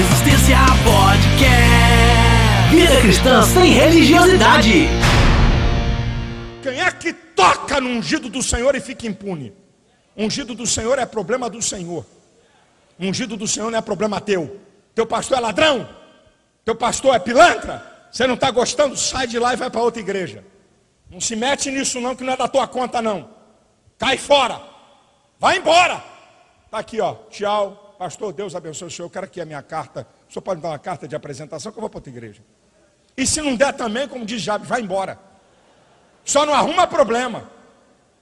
Resistência Podcast. Vida cristã sem religiosidade. Quem é que toca no ungido do Senhor e fica impune? Ungido do Senhor é problema do Senhor. Ungido do Senhor não é problema teu. Teu pastor é ladrão. Teu pastor é pilantra. Você não está gostando? Sai de lá e vai para outra igreja. Não se mete nisso não, que não é da tua conta não. Cai fora. Vai embora. Está aqui, ó. Tchau. Pastor, Deus abençoe o senhor. Eu quero aqui a minha carta. O senhor pode me dar uma carta de apresentação que eu vou para outra igreja. E se não der também, como diz Jabes, vai embora. Só não arruma problema.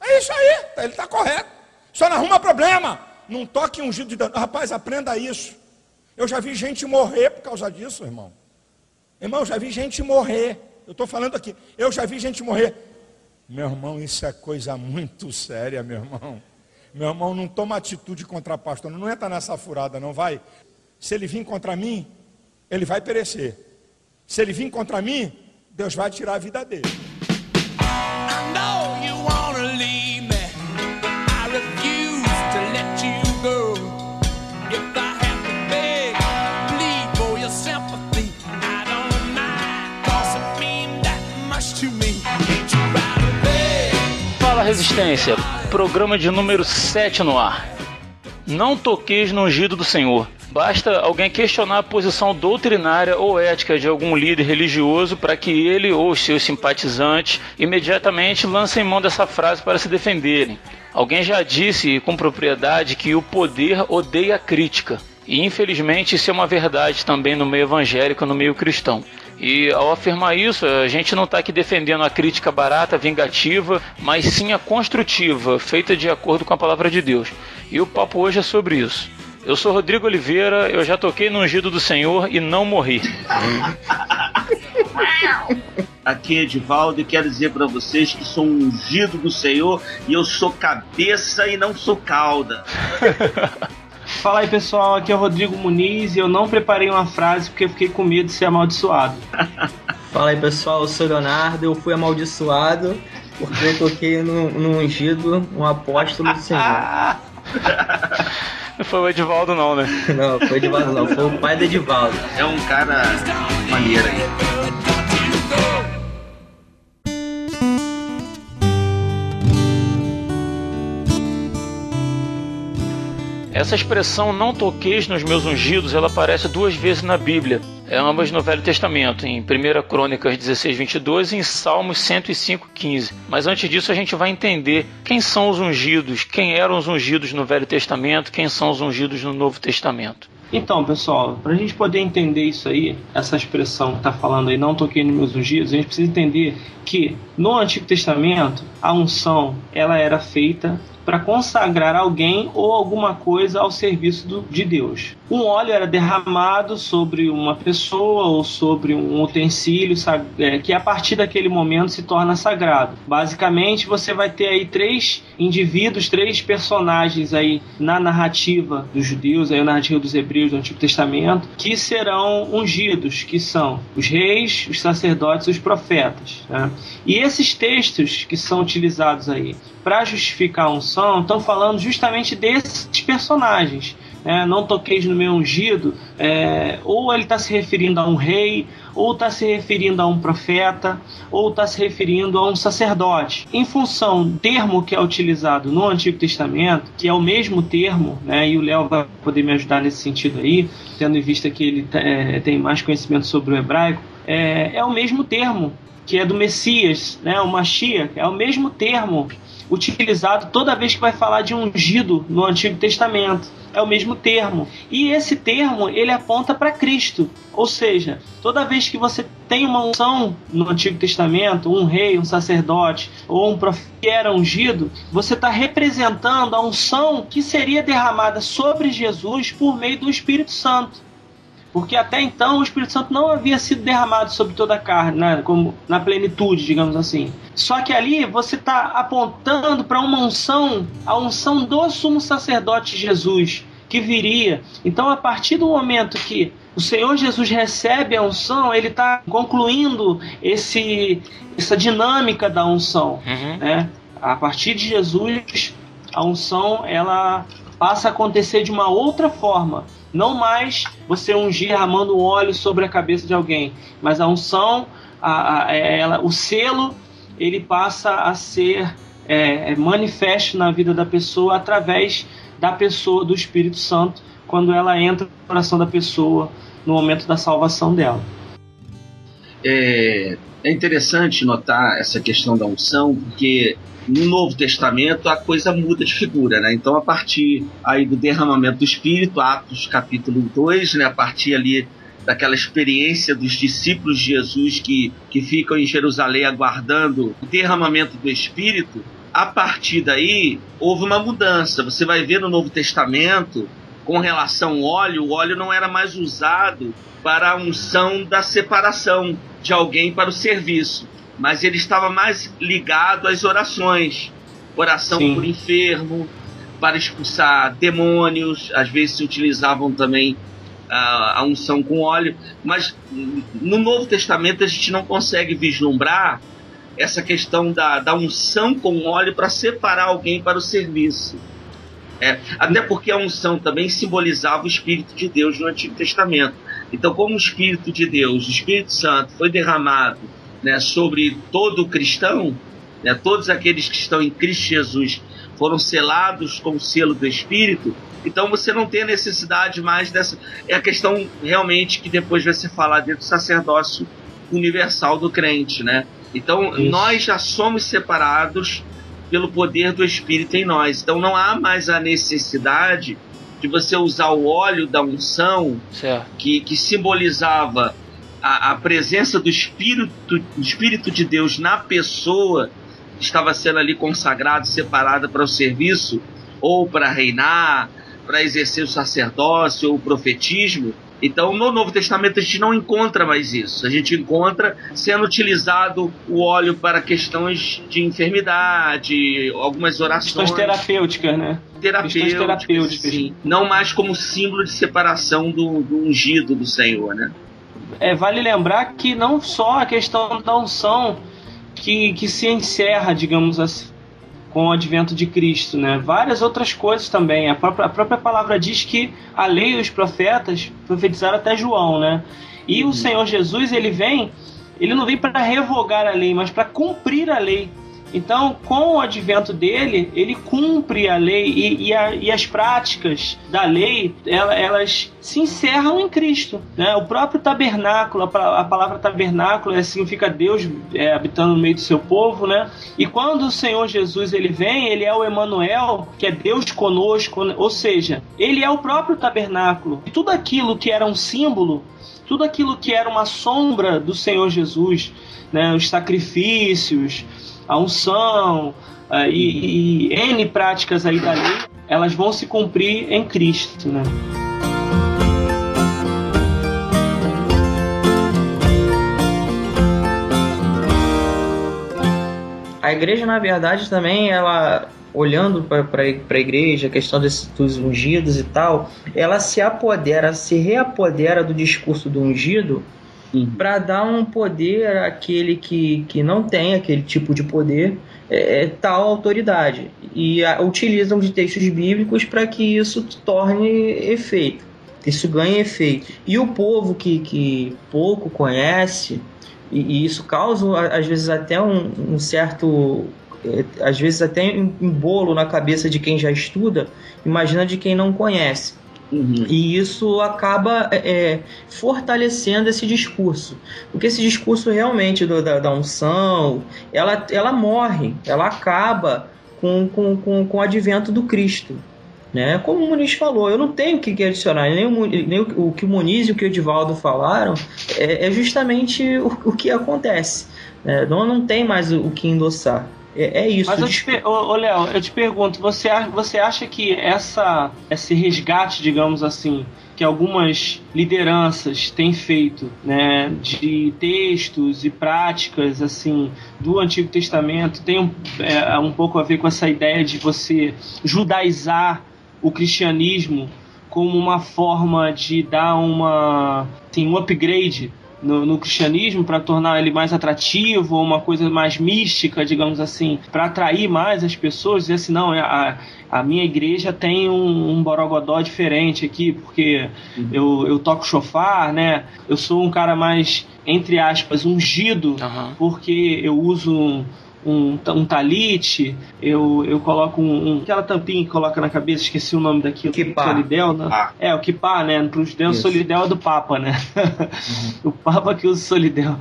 É isso aí. Ele está correto. Só não arruma problema. Não toque ungido de dano. Rapaz, aprenda isso. Eu já vi gente morrer por causa disso, irmão. Irmão, já vi gente morrer. Eu estou falando aqui. Eu já vi gente morrer. Meu irmão, isso é coisa muito séria, meu irmão. Meu irmão, não toma atitude contra a pastor. Não entra nessa furada, não vai. Se ele vir contra mim, ele vai perecer. Se ele vir contra mim, Deus vai tirar a vida dele. Fala Resistência, programa de número 7 no ar. Não toqueis no ungido do Senhor. Basta alguém questionar a posição doutrinária ou ética de algum líder religioso para que ele ou seus simpatizantes imediatamente lancem mão dessa frase para se defenderem. Alguém já disse com propriedade que o poder odeia a crítica. E infelizmente isso é uma verdade também no meio evangélico, no meio cristão. E ao afirmar isso, a gente não está aqui defendendo a crítica barata, vingativa, mas sim a construtiva, feita de acordo com a palavra de Deus. E o papo hoje é sobre isso. Eu sou Rodrigo Oliveira, eu já toquei no ungido do Senhor e não morri. Aqui é Edivaldo e quero dizer para vocês que sou um ungido do Senhor e eu sou cabeça e não sou cauda. Fala aí pessoal, aqui é o Rodrigo Muniz e eu não preparei uma frase porque eu fiquei com medo de ser amaldiçoado. Fala aí pessoal, eu sou Leonardo, eu fui amaldiçoado porque eu toquei no, no ungido, um apóstolo do Senhor. Não foi o Edivaldo não, né? Não, foi o Edivaldo não, foi o pai do Edivaldo. É um cara maneiro aí. Essa expressão não toqueis nos meus ungidos, ela aparece duas vezes na Bíblia. É ambas no Velho Testamento, em 1 Crônicas 16, 22 e em Salmos 105, 15. Mas antes disso a gente vai entender quem são os ungidos, quem eram os ungidos no Velho Testamento, quem são os ungidos no Novo Testamento. Então, pessoal, para a gente poder entender isso aí, essa expressão que está falando aí, não toquei nos meus ungidos, a gente precisa entender que no Antigo Testamento a unção ela era feita para consagrar alguém ou alguma coisa ao serviço do, de Deus. Um óleo era derramado sobre uma pessoa ou sobre um utensílio é, que a partir daquele momento se torna sagrado. Basicamente, você vai ter aí três indivíduos, três personagens aí na narrativa dos judeus, aí na narrativa dos hebreus do Antigo Testamento, que serão ungidos, que são os reis, os sacerdotes e os profetas. Né? E esses textos que são utilizados aí para justificar a unção estão falando justamente desses personagens. É, não toqueis no meu ungido, é, ou ele está se referindo a um rei, ou está se referindo a um profeta, ou está se referindo a um sacerdote. Em função do termo que é utilizado no Antigo Testamento, que é o mesmo termo, né, e o Léo vai poder me ajudar nesse sentido aí, tendo em vista que ele é, tem mais conhecimento sobre o hebraico, é, é o mesmo termo que é do Messias, né, o Mashiach, é o mesmo termo utilizado toda vez que vai falar de ungido no Antigo Testamento. É o mesmo termo. E esse termo, ele aponta para Cristo. Ou seja, toda vez que você tem uma unção no Antigo Testamento, um rei, um sacerdote ou um profeta que era ungido, você está representando a unção que seria derramada sobre Jesus por meio do Espírito Santo. Porque até então o Espírito Santo não havia sido derramado sobre toda a carne, né? como na plenitude, digamos assim. Só que ali você está apontando para uma unção, a unção do sumo sacerdote Jesus, que viria. Então, a partir do momento que o Senhor Jesus recebe a unção, ele está concluindo esse, essa dinâmica da unção. Uhum. Né? A partir de Jesus, a unção ela passa a acontecer de uma outra forma Não mais você ungir derramando óleo sobre a cabeça de alguém, mas a unção, a, a, é, ela, o selo, ele passa a ser é, é, manifesto na vida da pessoa através da pessoa do Espírito Santo quando ela entra no coração da pessoa no momento da salvação dela. É, é interessante notar essa questão da unção, porque no Novo Testamento a coisa muda de figura, né? Então a partir aí do derramamento do Espírito, Atos capítulo 2, né, a partir ali daquela experiência dos discípulos de Jesus que, que ficam em Jerusalém aguardando o derramamento do Espírito, a partir daí houve uma mudança. Você vai ver no Novo Testamento, com relação ao óleo, o óleo não era mais usado para a unção da separação de alguém para o serviço mas ele estava mais ligado às orações oração Sim. por enfermo, para expulsar demônios, às vezes se utilizavam também a, a unção com óleo, mas no Novo Testamento a gente não consegue vislumbrar essa questão da, da unção com óleo para separar alguém para o serviço. É, até porque a unção também simbolizava o Espírito de Deus no Antigo Testamento. Então, como o Espírito de Deus, o Espírito Santo, foi derramado né, sobre todo cristão, né, todos aqueles que estão em Cristo Jesus foram selados com o selo do Espírito, então você não tem a necessidade mais dessa. É a questão realmente que depois vai ser falada dentro do sacerdócio universal do crente, né? Então Isso. nós já somos separados pelo poder do Espírito em nós. Então não há mais a necessidade de você usar o óleo da unção que, que simbolizava a, a presença do Espírito, do Espírito de Deus na pessoa estava sendo ali consagrada, separada para o serviço, ou para reinar, para exercer o sacerdócio ou o profetismo. Então, no Novo Testamento, a gente não encontra mais isso. A gente encontra sendo utilizado o óleo para questões de enfermidade, algumas orações. Questões terapêuticas, né? Terapêuticas, terapêuticas. Sim. Não mais como símbolo de separação do, do ungido do Senhor, né? é, vale lembrar que não só a questão da unção que, que se encerra, digamos assim, com o advento de Cristo, né? Várias outras coisas também. A própria, a própria palavra diz que a lei e os profetas profetizaram até João, né? E uhum. o Senhor Jesus, ele vem, ele não vem para revogar a lei, mas para cumprir a lei. Então, com o advento dele, ele cumpre a lei e, e, a, e as práticas da lei, ela, elas se encerram em Cristo. Né? O próprio tabernáculo, a, palavra tabernáculo é, significa Deus é, habitando no meio do seu povo, né? E quando o Senhor Jesus ele vem, ele é o Emanuel, que é Deus conosco, ou seja, ele é o próprio tabernáculo. E tudo aquilo que era um símbolo, tudo aquilo que era uma sombra do Senhor Jesus, né? Os sacrifícios, a unção uh, e, e, N práticas aí da lei, elas vão se cumprir em Cristo, né? A igreja, na verdade, também, ela olhando para a igreja, a questão desse, dos ungidos e tal, ela se apodera, se reapodera do discurso do ungido uhum. para dar um poder àquele que, que não tem aquele tipo de poder, é, é tal autoridade. E a, utilizam de textos bíblicos para que isso torne efeito, isso ganhe efeito. E o povo que, que pouco conhece, e, e isso causa às vezes até um, um certo é, às vezes até um bolo na cabeça de quem já estuda, imagina de quem não conhece. Uhum. E isso acaba é, é, fortalecendo esse discurso. Porque esse discurso realmente do, da, da, unção, ela, ela morre, ela acaba com, com, com, com o advento do Cristo. Né? Como o Muniz falou, eu não tenho o que adicionar, nem o, nem o, o que o Muniz e o que o Edivaldo falaram, é, é justamente o, o que acontece. Né? Não, não tem mais o, o que endossar. É, é isso. Mas eu te, ô, Léo, eu te pergunto, você, você acha que essa, esse resgate, digamos assim, que algumas lideranças têm feito, né, de textos e práticas assim do Antigo Testamento, tem um, é, um pouco a ver com essa ideia de você judaizar o cristianismo como uma forma de dar uma, assim, um upgrade no, no cristianismo para tornar ele mais atrativo, uma coisa mais mística, digamos assim, para atrair mais as pessoas, dizer assim, não, é a, a minha igreja tem um, um borogodó diferente aqui, porque uhum. eu, eu toco chofar, né? Eu sou um cara mais, entre aspas, ungido, uhum. porque eu uso um, um talite, eu, eu coloco um, um, aquela tampinha que coloca na cabeça, esqueci o nome daquilo. Kipá. Solidel, né? Ah. É, o kipá, né? Para os judeus, solidel é do Papa, né? Uhum. o Papa que usa solidel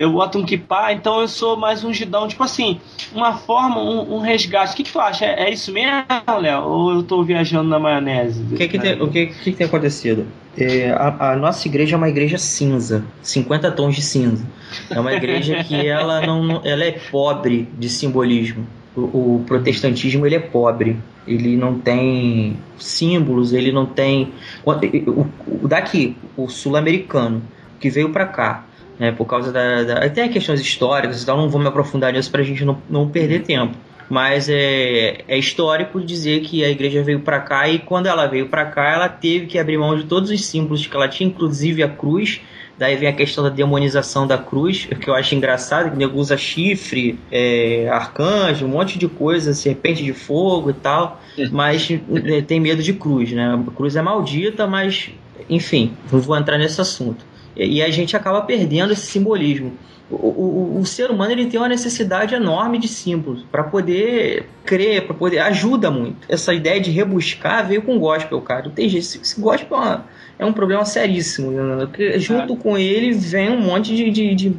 eu boto um kipá, então eu sou mais um gidão. Tipo assim, uma forma, um, um resgate. O que, que tu acha? É, é isso mesmo, Léo? Ou eu tô viajando na maionese? O que, que, tem, o que, que, tem acontecido? É, a, a, nossa igreja é uma igreja cinza, 50 tons de cinza. É uma igreja que ela não, ela é pobre de simbolismo. O, o, protestantismo ele é pobre, ele não tem símbolos, ele não tem o, o daqui, o sul-americano que veio para cá, né, por causa da. Tem questões históricas, então não vou me aprofundar nisso para a gente não, não perder tempo. Mas é, é histórico dizer que a igreja veio para cá e quando ela veio para cá, ela teve que abrir mão de todos os símbolos que ela tinha, inclusive a cruz. Daí vem a questão da demonização da cruz, que eu acho engraçado, que nego usa chifre, é, arcanjo, um monte de coisa, serpente de fogo e tal, mas é, tem medo de cruz, né? A cruz é maldita, mas enfim, não vou entrar nesse assunto e a gente acaba perdendo esse simbolismo. O, o, o, ser humano ele tem uma necessidade enorme de símbolos para poder crer, para poder ajuda muito. Essa ideia de rebuscar veio com o gospel, cara. Tem jeito, esse gospel é, uma, é um problema seríssimo, né? porque junto com ele vem um monte de, de, de,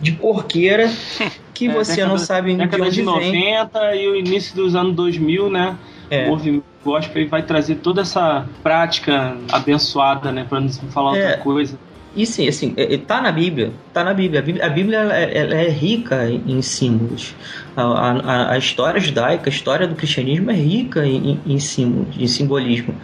de porqueira que é, você não sabe de onde de 90 vem. e o início dos anos 2000, né? É. O movimento gospel vai trazer toda essa prática abençoada, né? Para não falar é. outra coisa. E sim, assim, é, é, tá na Bíblia, tá na Bíblia, a Bíblia ela, ela é rica em símbolos. A, a, a, história judaica, a história do cristianismo é rica em, em símbolos, em simbolismo.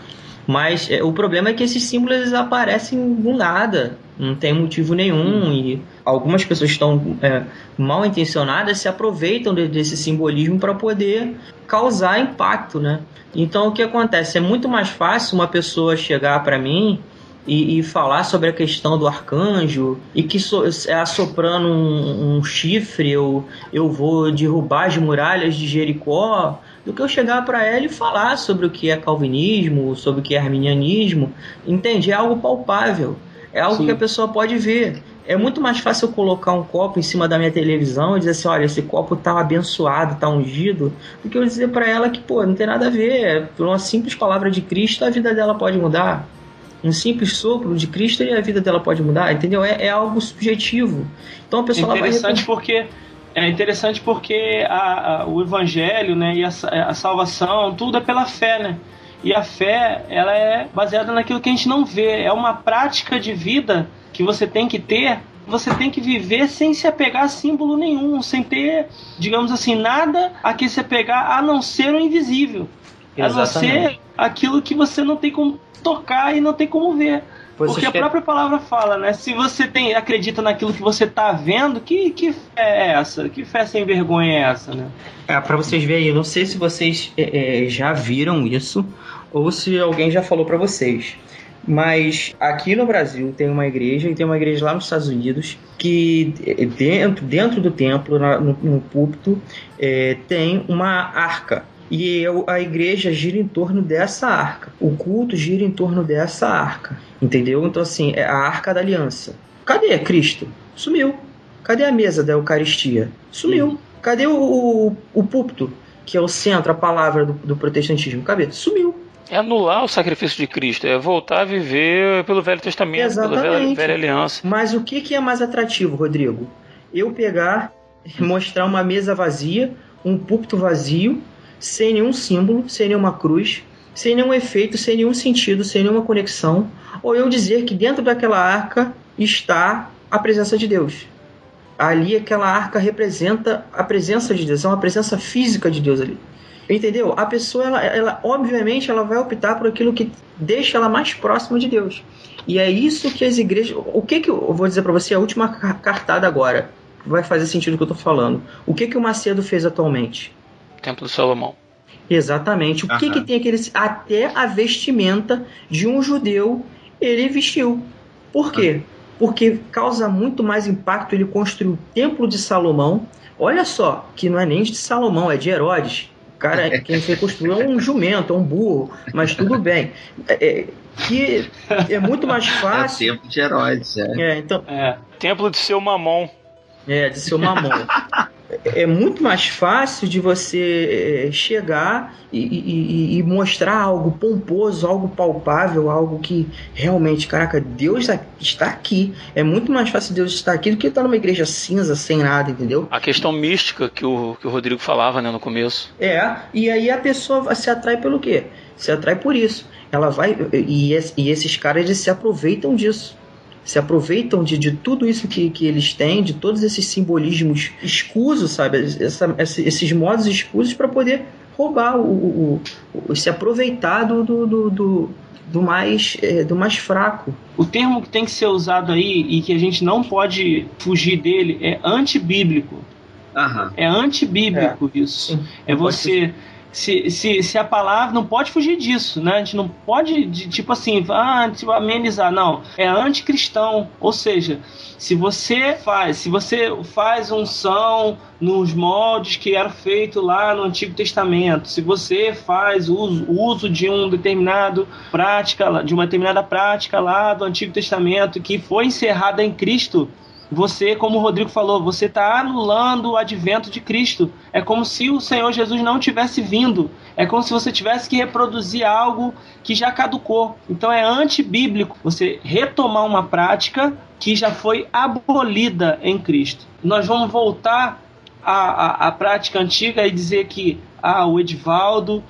Mas é, o problema é que esses símbolos aparecem do nada, não tem motivo nenhum e algumas pessoas estão é, mal intencionadas se aproveitam de, desse simbolismo para poder causar impacto, né? Então o que acontece é muito mais fácil uma pessoa chegar para mim e, e, falar sobre a questão do arcanjo e que so, é assoprando um, um, chifre eu, eu vou derrubar as muralhas de Jericó do que eu chegar para ela e falar sobre o que é calvinismo, sobre o que é arminianismo. Entende? É algo palpável, é algo Sim. que a pessoa pode ver. É muito mais fácil eu colocar um copo em cima da minha televisão e dizer assim, olha, esse copo tá abençoado, tá ungido, do que eu dizer para ela que, pô, não tem nada a ver, por uma simples palavra de Cristo a vida dela pode mudar um simples sopro de Cristo e a vida dela pode mudar, entendeu? É, é algo subjetivo. Então a pessoa interessante vai... porque é interessante porque a, a, o evangelho, né, e a, a salvação, tudo é pela fé, né? E a fé, ela é baseada naquilo que a gente não vê. É uma prática de vida que você tem que ter. Você tem que viver sem se apegar a símbolo nenhum, sem ter, digamos assim, nada a que se apegar a não ser o invisível. Exatamente. A não ser aquilo que você não tem como tocar e não tem como ver. Pois Porque a própria palavra fala, né? Se você tem, acredita naquilo que você tá vendo, que, que fé é essa? Que fé sem vergonha é essa, né? É, pra vocês verem aí, não sei se vocês é, é já viram isso ou se alguém já falou para vocês. Mas aqui no Brasil tem uma igreja e tem uma igreja lá nos Estados Unidos que é, dentro, dentro do templo, no, no púlpito, é, tem uma arca e a igreja gira em torno dessa arca. O culto gira em torno dessa arca. Entendeu? Então, assim, é a arca da aliança. Cadê Cristo? Sumiu. Cadê a mesa da Eucaristia? Sumiu. Cadê o, o, o púlpito, que é o centro, a palavra do, do protestantismo? Cadê? Sumiu. É anular o sacrifício de Cristo, é voltar a viver pelo Velho Testamento, Exatamente. pela velha, velha aliança. Mas o que, que é mais atrativo, Rodrigo? Eu pegar, mostrar uma mesa vazia, um púlpito vazio, sem nenhum símbolo, sem nenhuma cruz, sem nenhum efeito, sem nenhum sentido, sem nenhuma conexão, ou eu dizer que dentro daquela arca está a presença de Deus. Ali aquela arca representa a presença de Deus, é uma presença física de Deus ali. Entendeu? A pessoa, ela, ela, obviamente, ela vai optar por aquilo que deixa ela mais próxima de Deus. E é isso que as igrejas. O que que eu vou dizer para você? A última cartada agora vai fazer sentido o que eu estou falando. O que que o Macedo fez atualmente? Templo de Salomão. Exatamente. O que, que tem aqueles. Até a vestimenta de um judeu ele vestiu. Por quê? porque causa muito mais impacto ele construir o templo de Salomão. Olha só, que não é nem de Salomão, é de Herodes. O cara, quem foi construir é um jumento, é um burro, mas tudo bem. É, é, que é muito mais fácil. É o templo de Herodes, é. É, então, É. Templo de seu mamão. é, de seu mamão. É muito mais fácil de você é, chegar e, e- e mostrar algo pomposo, algo palpável, algo que realmente, caraca, Deus está aqui. É muito mais fácil Deus estar aqui do que estar numa igreja cinza, sem nada, entendeu? A questão mística que o, que o Rodrigo falava né, no começo. É, e aí a pessoa se atrai pelo quê? Se atrai por isso. Ela vai. E, e esses caras eles se aproveitam disso. Se aproveitam de, de tudo isso que, que eles têm, de todos esses simbolismos escusos, sabe? Essa- esse- esses modos escusos para poder roubar, o, o- o- se aproveitar do, do, do, do, do mais, é, do mais fraco. O termo que tem que ser usado aí e que a gente não pode fugir dele é antibíblico. Aham. É antibíblico isso. Sim. É você. Se, se, se a palavra não pode fugir disso, né? A gente não pode, de- tipo assim, ah, tipo, amenizar. Não. É anticristão. Ou seja, se você faz, se você faz unção nos moldes que eram feitos lá no Antigo Testamento, se você faz uso, uso de um determinado prática, de uma determinada prática lá do Antigo Testamento que foi encerrada em Cristo, você, como o Rodrigo falou, você está anulando o advento de Cristo. É como se o Senhor Jesus não tivesse vindo. É como se você tivesse que reproduzir algo que já caducou. Então é antibíblico você retomar uma prática que já foi abolida em Cristo. Nós vamos voltar à, à, à prática antiga e dizer que ah, o Edivaldo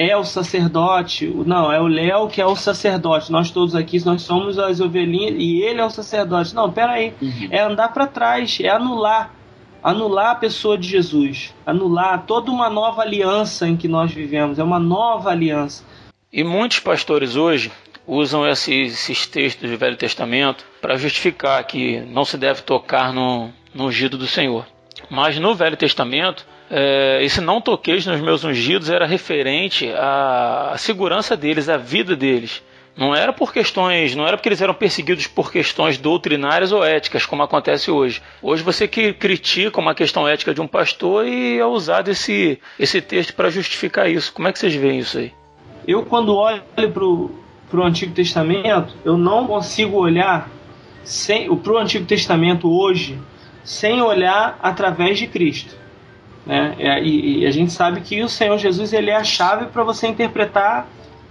é o sacerdote, não, é o Léo que é o sacerdote. Nós todos aqui, nós somos as ovelhinhas e ele é o sacerdote. Não, peraí. Uhum. É andar para trás, é anular. Anular a pessoa de Jesus. Anular toda uma nova aliança em que nós vivemos. É uma nova aliança. E muitos pastores hoje usam esses, esses textos do Velho Testamento para justificar que não se deve tocar no, no ungido do Senhor. Mas no Velho Testamento, é, esse não toqueis nos meus ungidos era referente à, segurança deles, à vida deles. Não era por questões, não era porque eles eram perseguidos por questões doutrinárias ou éticas, como acontece hoje. Hoje você que critica uma questão ética de um pastor e é usado esse, esse texto para justificar isso. Como é que vocês veem isso aí? Eu, quando olho para o Antigo Testamento, eu não consigo olhar para o Antigo Testamento hoje sem olhar através de Cristo. Né? E, e a gente sabe que o Senhor Jesus ele é a chave para você interpretar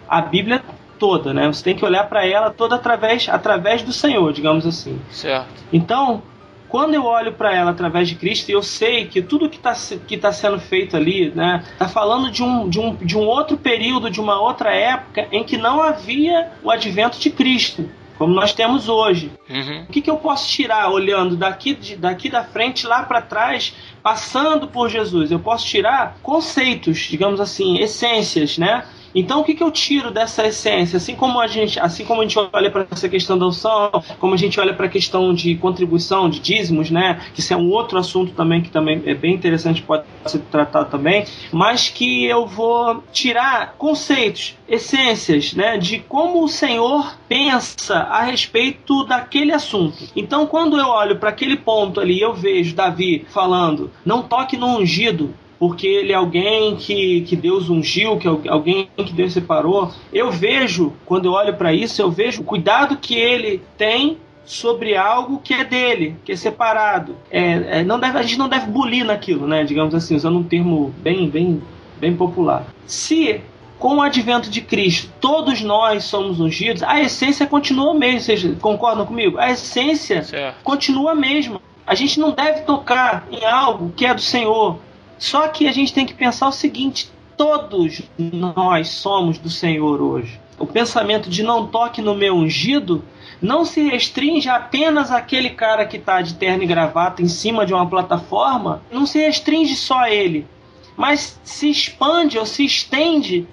a Bíblia toda. Né? Você tem que olhar para ela toda através, através do Senhor, digamos assim. Certo. Então, quando eu olho para ela através de Cristo, eu sei que tudo que está que tá sendo feito ali, né, tá falando de um, de, um, de um outro período, de uma outra época em que não havia o advento de Cristo, como nós temos hoje. Uhum. O que, que eu posso tirar olhando daqui, de, daqui da frente lá para trás, passando por Jesus? Eu posso tirar conceitos, digamos assim, essências, né? Então o que, que eu tiro dessa essência? Assim como a gente, assim como a gente olha para essa questão da unção, como a gente olha para a questão de contribuição, de dízimos, né? Que isso é um outro assunto também que também é bem interessante, pode ser tratado também, mas que eu vou tirar conceitos, essências, né? De como o Senhor pensa a respeito daquele assunto. Então quando eu olho para aquele ponto ali, eu vejo Davi falando: não toque no ungido, porque ele é alguém que, que Deus ungiu, que é alguém que Deus separou. Eu vejo, quando eu olho para isso, eu vejo o cuidado que ele tem sobre algo que é dele, que é separado. É, é, não deve, a gente não deve bulir naquilo, né? Digamos assim, usando um termo bem, bem, bem popular. Se com o advento de Cristo todos nós somos ungidos, a essência continua a mesma. Vocês concordam comigo? A essência Certo. continua a mesma. A gente não deve tocar em algo que é do Senhor. Só que a gente tem que pensar o seguinte: todos nós somos do Senhor hoje. O pensamento de não toque no meu ungido não se restringe apenas àquele cara que está de terno e gravata em cima de uma plataforma, não se restringe só a ele, mas se expande ou se estende,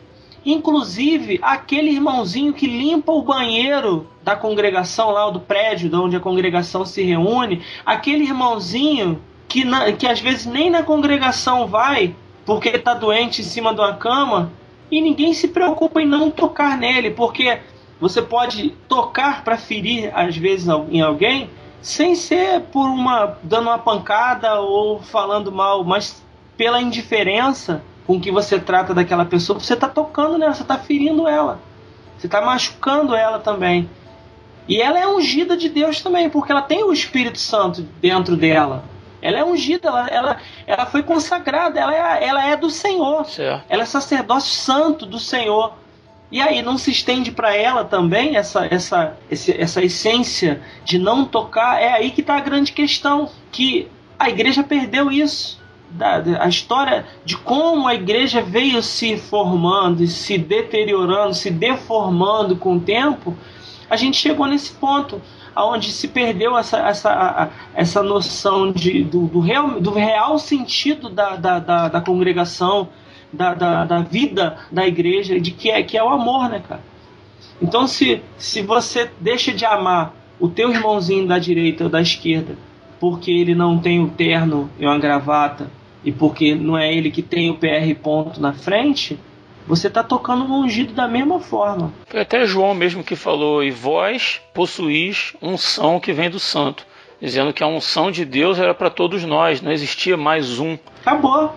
inclusive aquele irmãozinho que limpa o banheiro da congregação lá do prédio, de onde a congregação se reúne, aquele irmãozinho que, na, que às vezes nem na congregação vai, porque está doente em cima de uma cama, e ninguém se preocupa em não tocar nele, porque Você pode tocar para ferir às vezes em alguém sem ser por uma dando uma pancada ou falando mal, mas pela indiferença com que você trata daquela pessoa, você está tocando nela, você está ferindo ela. Você está machucando ela também. E ela é ungida de Deus também, porque ela tem o Espírito Santo dentro dela. Ela é ungida, ela, ela, ela foi consagrada, ela é, ela é do Senhor. Certo. Ela é sacerdócio santo do Senhor. E aí não se estende para ela também essa, essa, essa essência de não tocar? É aí que está a grande questão, que a igreja perdeu isso. Da, a história de como a igreja veio se formando, se deteriorando, se deformando com o tempo, a gente chegou nesse ponto onde se perdeu essa, essa, essa noção de, do, do, real, do real sentido da, da, da, da congregação, da, da, da, vida da igreja, de que é, que é o amor, né, cara? Então, se, se você deixa de amar o teu irmãozinho da direita ou da esquerda, porque ele não tem o terno e uma gravata, e porque não é ele que tem o PR ponto na frente, você está tocando no ungido da mesma forma. Foi até João mesmo que falou: E vós possuís unção que vem do santo. Dizendo que a unção de Deus era para todos nós, não existia mais um. Acabou.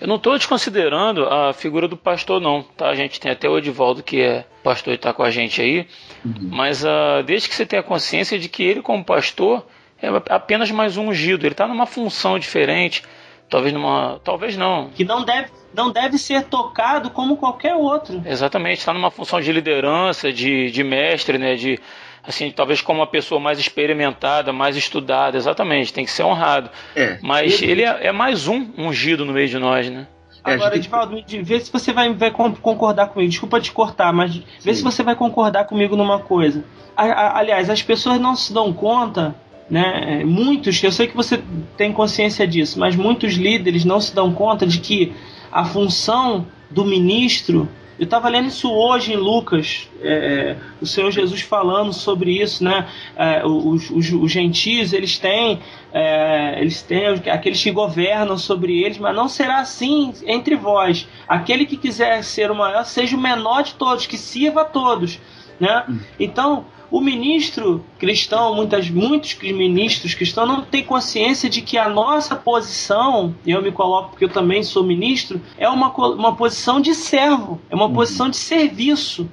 Eu não estou desconsiderando a figura do pastor, não. Tá? A gente tem até o Edivaldo, que é pastor e está com a gente aí. Uhum. Mas uh, desde que você tenha consciência de que ele, como pastor, é apenas mais um ungido. Ele está numa função diferente. Talvez numa. Talvez não. Que não deve, não deve ser tocado como qualquer outro. Exatamente, está numa função de liderança, de, de mestre, né? De assim, talvez como uma pessoa mais experimentada, mais estudada, exatamente, tem que ser honrado. É. Mas ele, ele é, é, mais um ungido no meio de nós, né? É, Agora, Edvaldo, vê se você vai, vai concordar comigo. Desculpa te cortar, mas Sim. vê se você vai concordar comigo numa coisa. aliás, as pessoas não se dão conta né? Muitos, eu sei que você tem consciência disso, mas muitos líderes não se dão conta de que a função do ministro. Eu estava lendo isso hoje em Lucas, é, o Senhor Jesus falando sobre isso, né? É, os, os, os, gentios eles têm, é, eles têm aqueles que governam sobre eles, mas não será assim entre vós. Aquele que quiser ser o maior, seja o menor de todos, que sirva a todos, né? Hum. Então o ministro cristão, muitas, muitos ministros cristãos não têm consciência de que a nossa posição, e eu me coloco porque eu também sou ministro, é uma, uma posição de servo, é uma uhum. posição de serviço.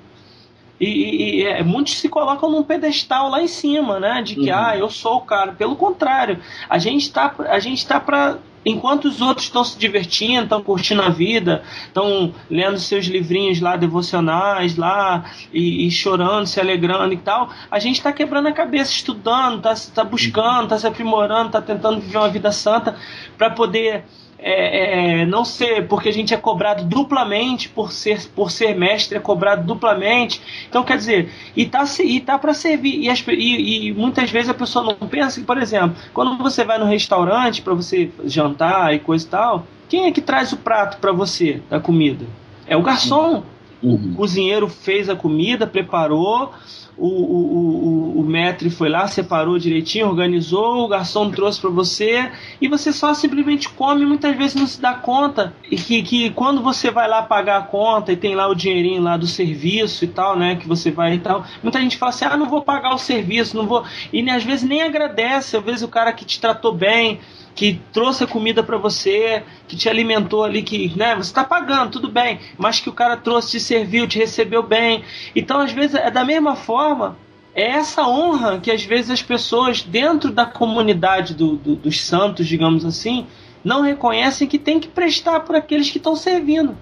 E, e, e é, muitos se colocam num pedestal lá em cima, né? De que, uhum. ah, eu sou o cara. Pelo contrário, a gente está tá para Enquanto os outros estão se divertindo, estão curtindo a vida, estão lendo seus livrinhos lá devocionais lá e, e, chorando, se alegrando e tal, a gente está quebrando a cabeça, estudando, está tá buscando, está se aprimorando, está tentando viver uma vida santa para poder é, é, não ser porque a gente é cobrado duplamente por ser, por ser mestre, é cobrado duplamente. Então, quer dizer, e tá, e tá para servir. E, as, e, e, muitas vezes a pessoa não pensa que, por exemplo, quando você vai no restaurante para você jantar e coisa e tal, quem é que traz o prato para você da comida? É o garçom. Uhum. O cozinheiro fez a comida, preparou, o, o, o, o metre foi lá, separou direitinho, organizou, o garçom trouxe para você e você só simplesmente come muitas vezes não se dá conta que, que quando você vai lá pagar a conta e tem lá o dinheirinho lá do serviço e tal, né, que você vai e tal, muita gente fala assim, ah, não vou pagar o serviço, não vou, e às vezes nem agradece, às vezes o cara que te tratou bem, que trouxe a comida para você, que te alimentou ali, que né, você está pagando, tudo bem, mas que o cara trouxe, te serviu, te recebeu bem. Então, às vezes, é da mesma forma, é essa honra que às vezes as pessoas dentro da comunidade do, do, dos santos, digamos assim, não reconhecem que tem que prestar por aqueles que estão servindo.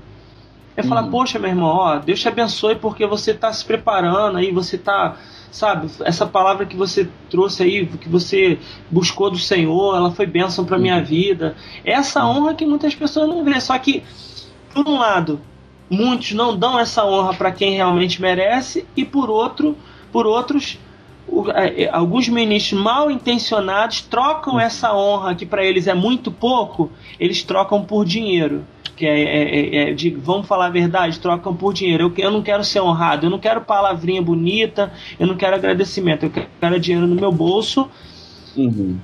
É falar, uhum. poxa, meu irmão, ó, Deus te abençoe porque você está se preparando aí, você está sabe? Essa palavra que você trouxe aí, que você buscou do Senhor, ela foi bênção para minha vida. Essa honra que muitas pessoas não vê. Só que, por um lado, muitos não dão essa honra para quem realmente merece, e por outro, por outros, é, alguns ministros mal intencionados trocam essa honra que para eles é muito pouco, eles trocam por dinheiro que é, é, é, é, de, vamos falar a verdade, trocam por dinheiro. Eu, eu não quero ser honrado, eu não quero palavrinha bonita, eu não quero agradecimento, eu quero dinheiro no meu bolso. Uhum.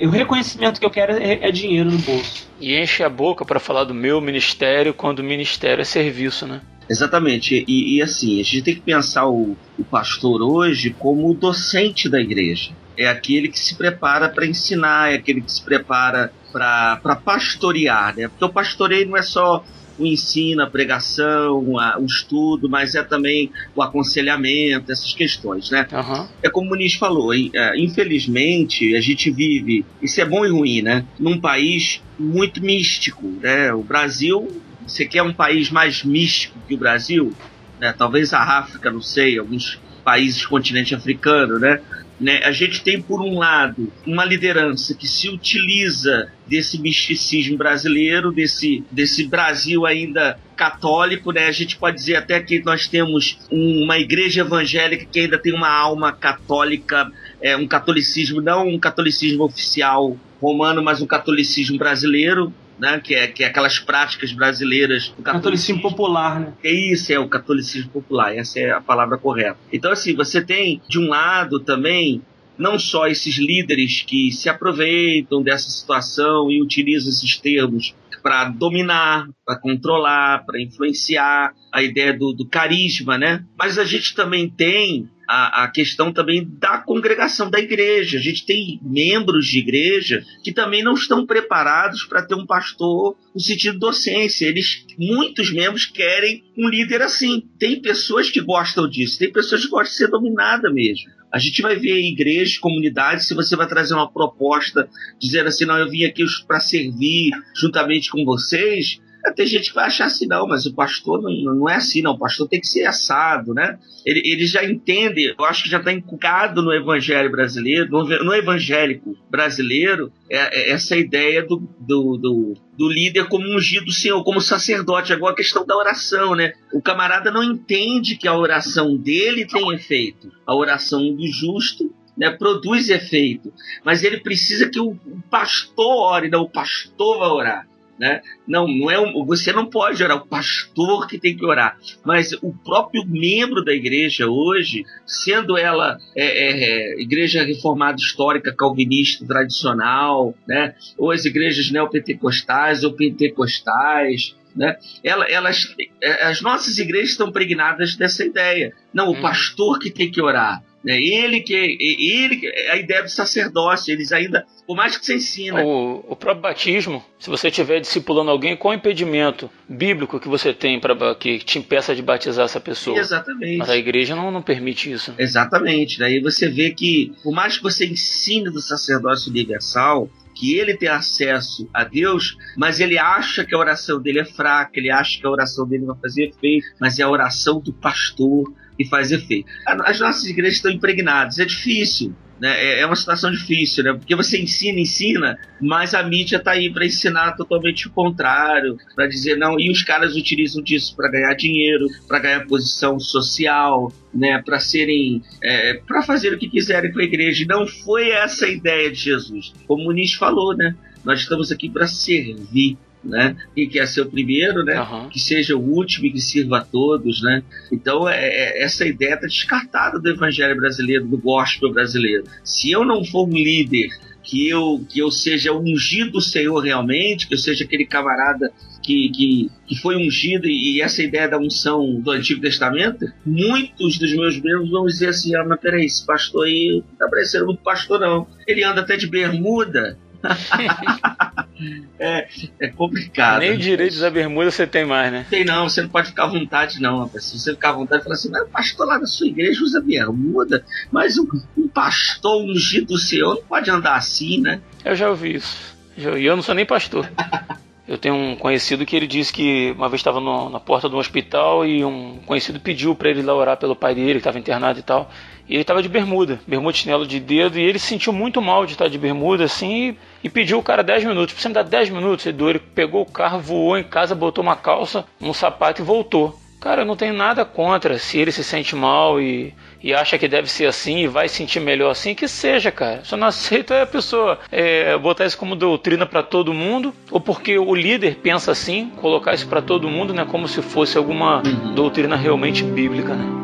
O reconhecimento que eu quero é, é dinheiro no bolso. E enche a boca para falar do meu ministério quando o ministério é serviço, né? Exatamente. E, e, assim, a gente tem que pensar o, o pastor hoje como o docente da igreja. É aquele que se prepara para ensinar, é aquele que se prepara para pastorear, né? Porque o pastoreio não é só o ensino, a pregação, o estudo, mas é também o aconselhamento, essas questões, né? Uhum. É como o Muniz falou, é, infelizmente a gente vive, isso é bom e ruim, né? Num país muito místico, né? O Brasil, você quer um país mais místico que o Brasil? Né? Talvez a África, não sei, alguns países do continente africano, né? Né? A gente tem, por um lado, uma liderança que se utiliza desse misticismo brasileiro, desse, desse Brasil ainda católico, né? A gente pode dizer até que nós temos uma igreja evangélica que ainda tem uma alma católica, é, um catolicismo, não um catolicismo oficial romano, mas um catolicismo brasileiro, né? Que é, que é aquelas práticas brasileiras do catolicismo. catolicismo popular, né? É isso, é o catolicismo popular, essa é a palavra correta. Então, assim, você tem, de um lado também, não só esses líderes que se aproveitam dessa situação e utilizam esses termos para dominar, para controlar, para influenciar a ideia do, do, carisma, né? Mas a gente também tem a, a, questão também da congregação da igreja. A gente tem membros de igreja que também não estão preparados para ter um pastor no sentido docência. Eles, muitos membros querem um líder assim. Tem pessoas que gostam disso, tem pessoas que gostam de ser dominada mesmo. A gente vai ver igrejas, comunidades, se você vai trazer uma proposta dizendo assim, não, eu vim aqui para servir juntamente com vocês, tem gente que vai achar assim, não, mas o pastor não, não é assim, não. O pastor tem que ser assado, né? Ele, ele já entende, eu acho que já está inculcado no evangelho brasileiro, no, no evangélico brasileiro, é, é essa ideia do, do, do, do, líder como ungido do Senhor, como sacerdote. Agora a questão da oração, né? O camarada não entende que a oração dele tem efeito. A oração do justo né, produz efeito, mas ele precisa que o, pastor ore, não, o pastor vai orar. Né? Não, não é um, você não pode orar, o pastor que tem que orar, mas o próprio membro da igreja hoje, sendo ela é, é, é, igreja reformada histórica, calvinista, tradicional, né? ou as igrejas neopentecostais ou pentecostais, né? Elas, é, as nossas igrejas estão pregnadas dessa ideia. Não, o uhum. pastor que tem que orar. Né? Ele que ele a ideia do sacerdócio, eles ainda, por mais que você ensina. O, o próprio batismo, se você estiver discipulando alguém, qual o impedimento bíblico que você tem para que te impeça de batizar essa pessoa? Exatamente. Mas a igreja não, não permite isso. Exatamente. Daí você vê que, por mais que você ensine do sacerdócio universal, que ele tem acesso a Deus, mas ele acha que a oração dele é fraca, ele acha que a oração dele vai fazer efeito, mas é a oração do pastor que faz efeito. As nossas igrejas estão impregnadas, é difícil. Né? É, é uma situação difícil, né? Porque você ensina, ensina, mas a mídia está aí para ensinar totalmente o contrário, para dizer não. E os caras utilizam disso para ganhar dinheiro, para ganhar posição social, né? Para serem, é, para fazer o que quiserem com a igreja. E não foi essa a ideia de Jesus. Como o Muniz falou, né? Nós estamos aqui para servir né? Quem quer ser o primeiro, né? Uhum. Que seja o último e que sirva a todos, né? Então, é, é, essa ideia está descartada do evangelho brasileiro, do gospel brasileiro. Se eu não for um líder que eu, que eu seja ungido do Senhor realmente, que eu seja aquele camarada que, que, que foi ungido e, e essa ideia da unção do Antigo Testamento, muitos dos meus membros vão dizer assim, ah, mas peraí, esse pastor aí não tá parecendo muito pastor não. Ele anda até de bermuda, é, é complicado. Nem o direito da bermuda você tem mais, né? Tem não, você não pode ficar à vontade, não. Se você ficar à vontade, fala assim, mas o pastor lá da sua igreja usa bermuda, mas um, um pastor ungido do Senhor não pode andar assim, né? Eu já ouvi isso. E eu não sou nem pastor. Eu tenho um conhecido que ele disse que uma vez estava na porta de um hospital e um conhecido pediu para ele lá orar pelo pai dele, que estava internado e tal. E ele estava de bermuda, bermuda chinelo de dedo, e ele se sentiu muito mal de estar de bermuda assim e, e pediu o cara 10 minutos. Você me dá 10 minutos, Edu. Ele pegou o carro, voou em casa, botou uma calça, um sapato e voltou. Cara, eu não tenho nada contra se ele se sente mal e, e acha que deve ser assim e vai sentir melhor assim, que seja, cara. Só não aceita a pessoa é, botar isso como doutrina para todo mundo, ou porque o líder pensa assim, colocar isso para todo mundo, né, como se fosse alguma doutrina realmente bíblica, né?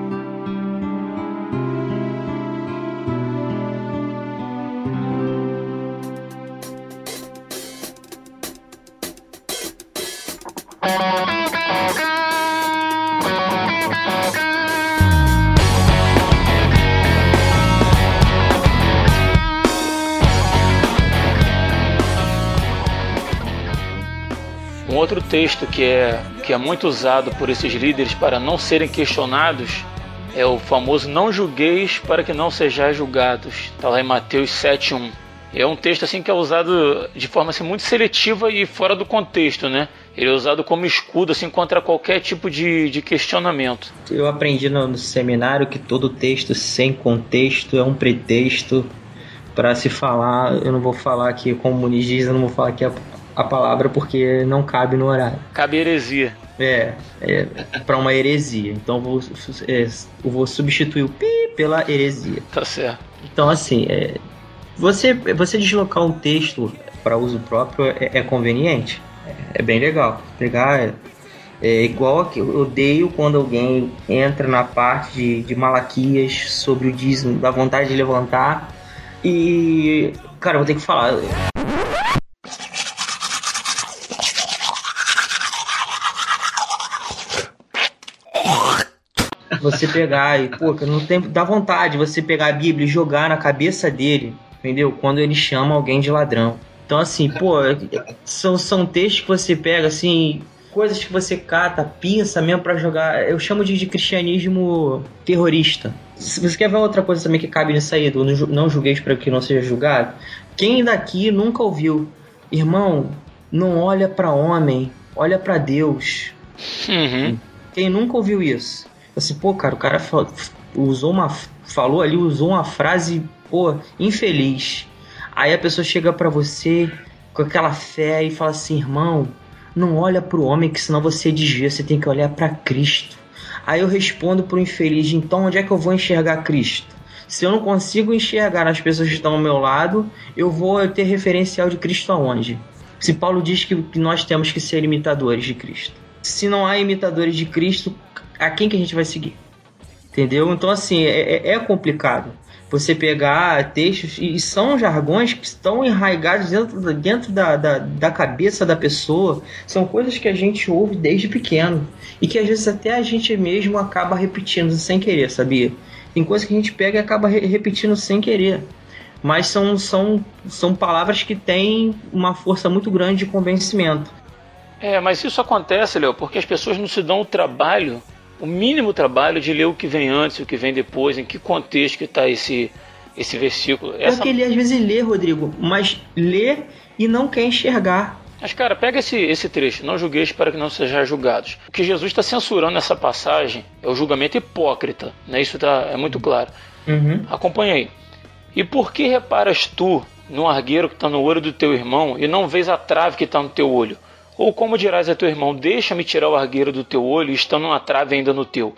Um outro texto que é, que é muito usado por esses líderes para não serem questionados é o famoso não julgueis para que não sejais julgados. Está lá em Mateus 7,1. É um texto assim que é usado de forma assim, muito seletiva e fora do contexto, né? Ele é usado como escudo assim contra qualquer tipo de, de questionamento. Eu aprendi no, no seminário que todo texto sem contexto é um pretexto para se falar. Eu não vou falar aqui, como o Muniz diz, eu não vou falar aqui a, a palavra porque não cabe no horário. Cabe heresia. É, é para uma heresia. Então vou, é, eu vou substituir o pi pela heresia. Tá certo. Então, assim, é, você, você deslocar um texto para uso próprio é, é conveniente? É, é bem legal. Pegar. É, é igual que eu odeio quando alguém entra na parte de, de Malaquias sobre o dízimo, da vontade de levantar. E. Cara, eu vou ter que falar. Você pegar e, pô, não tem. Dá vontade você pegar a Bíblia e jogar na cabeça dele entendeu? Quando ele chama alguém de ladrão. Então, assim, pô, são, são textos que você pega, assim, coisas que você cata, pinça mesmo para jogar. Eu chamo de, de, cristianismo terrorista. Se você quer ver outra coisa também que cabe nisso aí, do não julgueis para que não seja julgado, quem daqui nunca ouviu, irmão, não olha para homem, olha para Deus. Uhum. Quem nunca ouviu isso? Assim, pô, cara, o cara usou uma. Falou ali, usou uma frase pô, infeliz. Aí a pessoa chega para você com aquela fé e fala assim, irmão, não olha para o homem que senão você desvia, você tem que olhar para Cristo. Aí eu respondo pro infeliz, então onde é que eu vou enxergar Cristo? Se eu não consigo enxergar as pessoas que estão ao meu lado, eu vou ter referencial de Cristo aonde? Se Paulo diz que nós temos que ser imitadores de Cristo. Se não há imitadores de Cristo, a quem que a gente vai seguir? Entendeu? Então, assim, é, é, é complicado você pegar textos e são jargões que estão enraigados dentro, dentro da, da, da, cabeça da pessoa, são coisas que a gente ouve desde pequeno e que às vezes até a gente mesmo acaba repetindo sem querer, sabia? Tem coisas que a gente pega e acaba re repetindo sem querer, mas são, são, são palavras que têm uma força muito grande de convencimento. É, mas isso acontece, Léo, porque as pessoas não se dão o trabalho o mínimo trabalho de ler o que vem antes, o que vem depois, em que contexto que está esse, esse versículo. Essa... Porque ele às vezes lê, Rodrigo, mas lê e não quer enxergar. Mas, cara, pega esse, esse trecho, não julgueis para que não sejam julgados. O que Jesus está censurando nessa passagem é o julgamento hipócrita, né? isso tá, é muito claro. Uhum. Acompanha aí. E por que reparas tu no argueiro que está no olho do teu irmão e não vês a trave que está no teu olho? Ou como dirás a teu irmão: Deixa-me tirar o argueiro do teu olho, estando uma trave ainda no teu?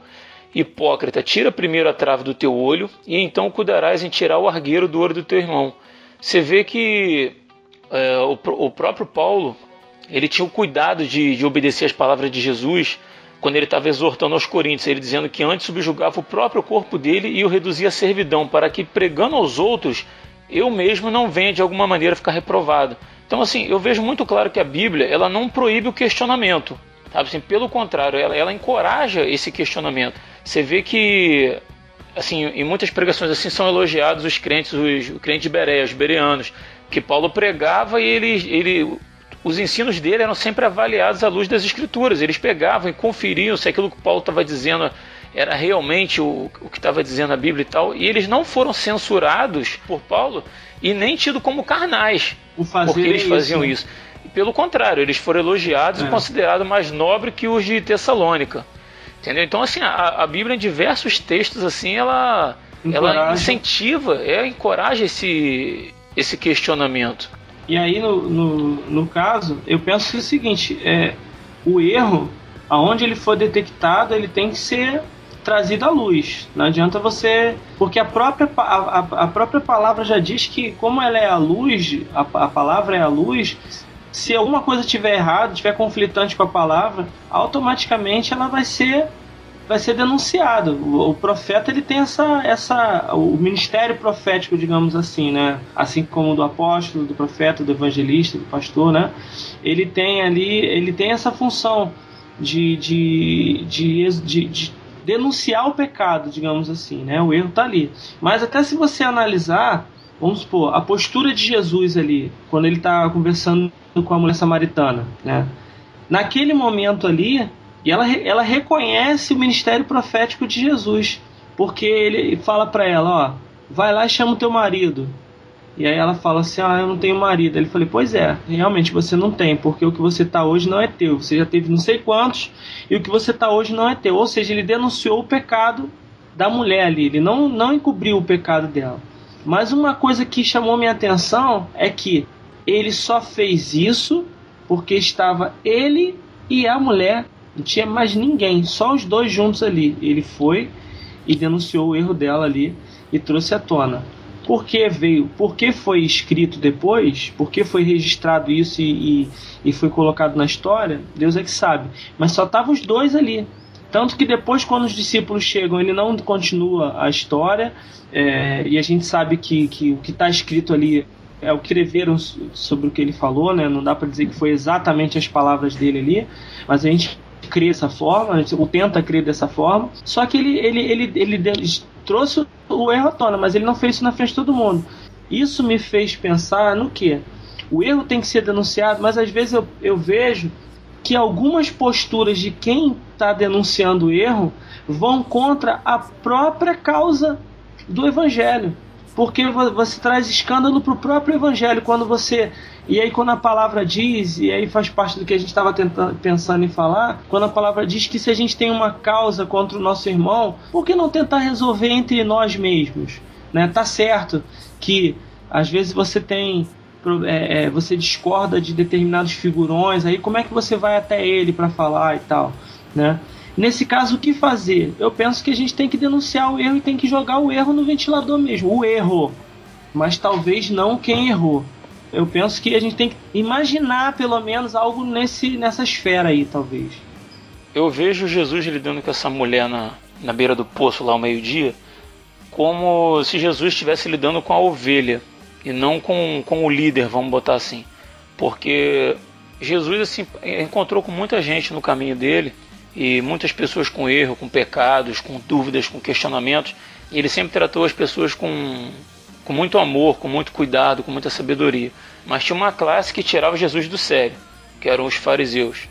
Hipócrita, tira primeiro a trave do teu olho, e então cuidarás em tirar o argueiro do olho do teu irmão. Você vê que é, o, o, próprio Paulo ele tinha o cuidado de, de obedecer as palavras de Jesus quando ele estava exortando aos coríntios, ele dizendo que antes subjugava o próprio corpo dele e o reduzia à servidão, para que pregando aos outros, eu mesmo não venha de alguma maneira ficar reprovado. Então, assim, eu vejo muito claro que a Bíblia ela não proíbe o questionamento. Sabe? Assim, pelo contrário, ela, ela encoraja esse questionamento. Você vê que, assim, em muitas pregações assim são elogiados os crentes, os, os crentes de Bereia, os bereanos, que Paulo pregava e ele, ele, os ensinos dele eram sempre avaliados à luz das escrituras. Eles pegavam e conferiam se aquilo que Paulo estava dizendo era realmente o, o que estava dizendo a Bíblia e tal. E eles não foram censurados por Paulo e nem tido como carnais, porque eles faziam isso. isso. Pelo contrário, eles foram elogiados é. e considerados mais nobres que os de Tessalônica. Entendeu? Então, assim, a, a Bíblia, em diversos textos, assim, ela, ela incentiva, é, encoraja esse, esse questionamento. E aí, no, no, no caso, eu penso o seguinte: é, o erro, aonde ele for detectado, ele tem que ser trazido à luz. Não adianta você. Porque a própria, a, a própria palavra já diz que, como ela é a luz, a, a palavra é a luz, se alguma coisa estiver errado, estiver conflitante com a palavra, automaticamente ela vai ser vai ser denunciado. O, profeta ele tem essa essa o ministério profético, digamos assim, né? Assim como do apóstolo, do profeta, do evangelista, do pastor, né? Ele tem ali, ele tem essa função de, de, de, de denunciar o pecado, digamos assim, né? O erro está ali. Mas até se você analisar, vamos supor, a postura de Jesus ali, quando ele está conversando com a mulher samaritana, né? naquele momento ali, ela, ela reconhece o ministério profético de Jesus, porque ele fala para ela, ó, vai lá e chama o teu marido. E aí ela fala assim: Ah, eu não tenho marido. Ele falou: Pois é, realmente você não tem, porque o que você está hoje não é teu. Você já teve não sei quantos, e o que você está hoje não é teu. Ou seja, ele denunciou o pecado da mulher ali, ele não, não encobriu o pecado dela. Mas uma coisa que chamou minha atenção é que ele só fez isso porque estava ele e a mulher, não tinha mais ninguém, só os dois juntos ali. Ele foi e denunciou o erro dela ali e trouxe à tona. Por que veio? Por que foi escrito depois? Por que foi registrado isso e, e, e foi colocado na história? Deus é que sabe. Mas só estavam os dois ali. Tanto que depois, quando os discípulos chegam, ele não continua a história, é, e a gente sabe que, que o que está escrito ali é o que escreveram sobre o que ele falou, né? Não dá para dizer que foi exatamente as palavras dele ali, mas a gente crê dessa forma, ou tenta crer dessa forma. Só que ele, ele, ele, ele, ele trouxe o erro à tona, mas ele não fez isso na frente de todo mundo. Isso me fez pensar no que? O erro tem que ser denunciado, mas às vezes eu, eu vejo que algumas posturas de quem está denunciando o erro vão contra a própria causa do evangelho. Porque você traz escândalo para o próprio evangelho quando você. E aí, quando a palavra diz, e aí faz parte do que a gente estava pensando em falar, quando a palavra diz que se a gente tem uma causa contra o nosso irmão, por que não tentar resolver entre nós mesmos? Né? Tá certo que às vezes você tem é, é, você discorda de determinados figurões, aí como é que você vai até ele para falar e tal, né? Nesse caso, o que fazer? Eu penso que a gente tem que denunciar o erro e tem que jogar o erro no ventilador mesmo, o erro, mas talvez não quem errou. Eu penso que a gente tem que imaginar pelo menos algo nesse, nessa esfera aí, talvez. Eu vejo Jesus lidando com essa mulher na, na beira do poço lá ao meio-dia, como se Jesus estivesse lidando com a ovelha e não com, com o líder, vamos botar assim. Porque Jesus assim, encontrou com muita gente no caminho dele e muitas pessoas com erro, com pecados, com dúvidas, com questionamentos. E ele sempre tratou as pessoas com, com muito amor, com muito cuidado, com muita sabedoria. Mas tinha uma classe que tirava Jesus do sério, que eram os fariseus.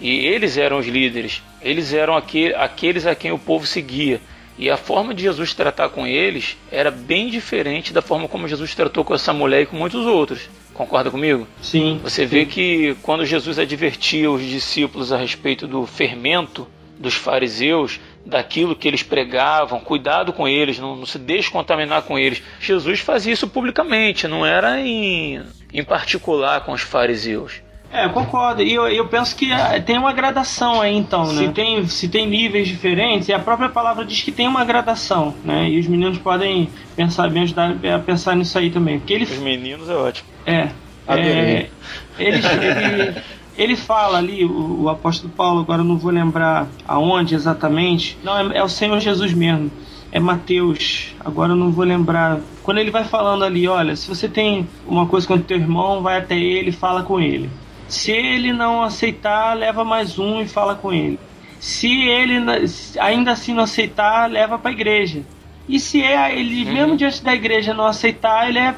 E eles eram os líderes, eles eram aquele, aqueles a quem o povo seguia. E a forma de Jesus tratar com eles era bem diferente da forma como Jesus tratou com essa mulher e com muitos outros. Concorda comigo? Sim. Você sim. vê que quando Jesus advertia os discípulos a respeito do fermento dos fariseus, daquilo que eles pregavam, cuidado com eles, não, não se deixe contaminar com eles. Jesus fazia isso publicamente, não era em, em particular com os fariseus. É, eu concordo. E eu, eu penso que ah, tem uma gradação aí, então, né? Se tem, se tem níveis diferentes, e a própria palavra diz que tem uma gradação, né? E os meninos podem pensar, me ajudar a pensar nisso aí também. Porque ele... Os meninos é ótimo. É. é ele, ele, ele fala ali, o, o, apóstolo Paulo, agora eu não vou lembrar aonde exatamente. Não, é, é o Senhor Jesus mesmo é Mateus, agora eu não vou lembrar. Quando ele vai falando ali, olha, se você tem uma coisa com o teu irmão, vai até ele e fala com ele. Se ele não aceitar, leva mais um e fala com ele. Se ele ainda assim não aceitar, leva para a igreja. E se é ele uhum. mesmo diante da igreja não aceitar, ele é,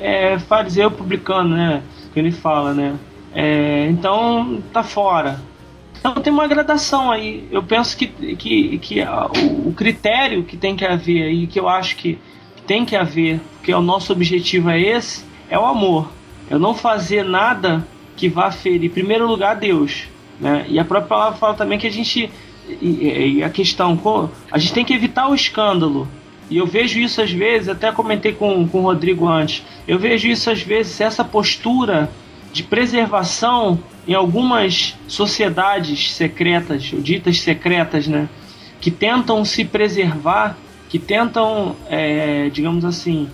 é fariseu publicano, né? Que ele fala, né? É, então tá fora. Então tem uma gradação aí. Eu penso que, que, que o, o critério que tem que haver aí, que eu acho que tem que haver, porque o nosso objetivo é esse, é o amor. Eu não fazer nada que vá ferir, em primeiro lugar, Deus. Né? E a própria palavra fala também que a gente. E, e a questão, a gente tem que evitar o escândalo. E eu vejo isso às vezes, até comentei com, com o Rodrigo antes, eu vejo isso às vezes, essa postura de preservação em algumas sociedades secretas, ou ditas secretas, né? Que tentam se preservar, que tentam, é, digamos assim,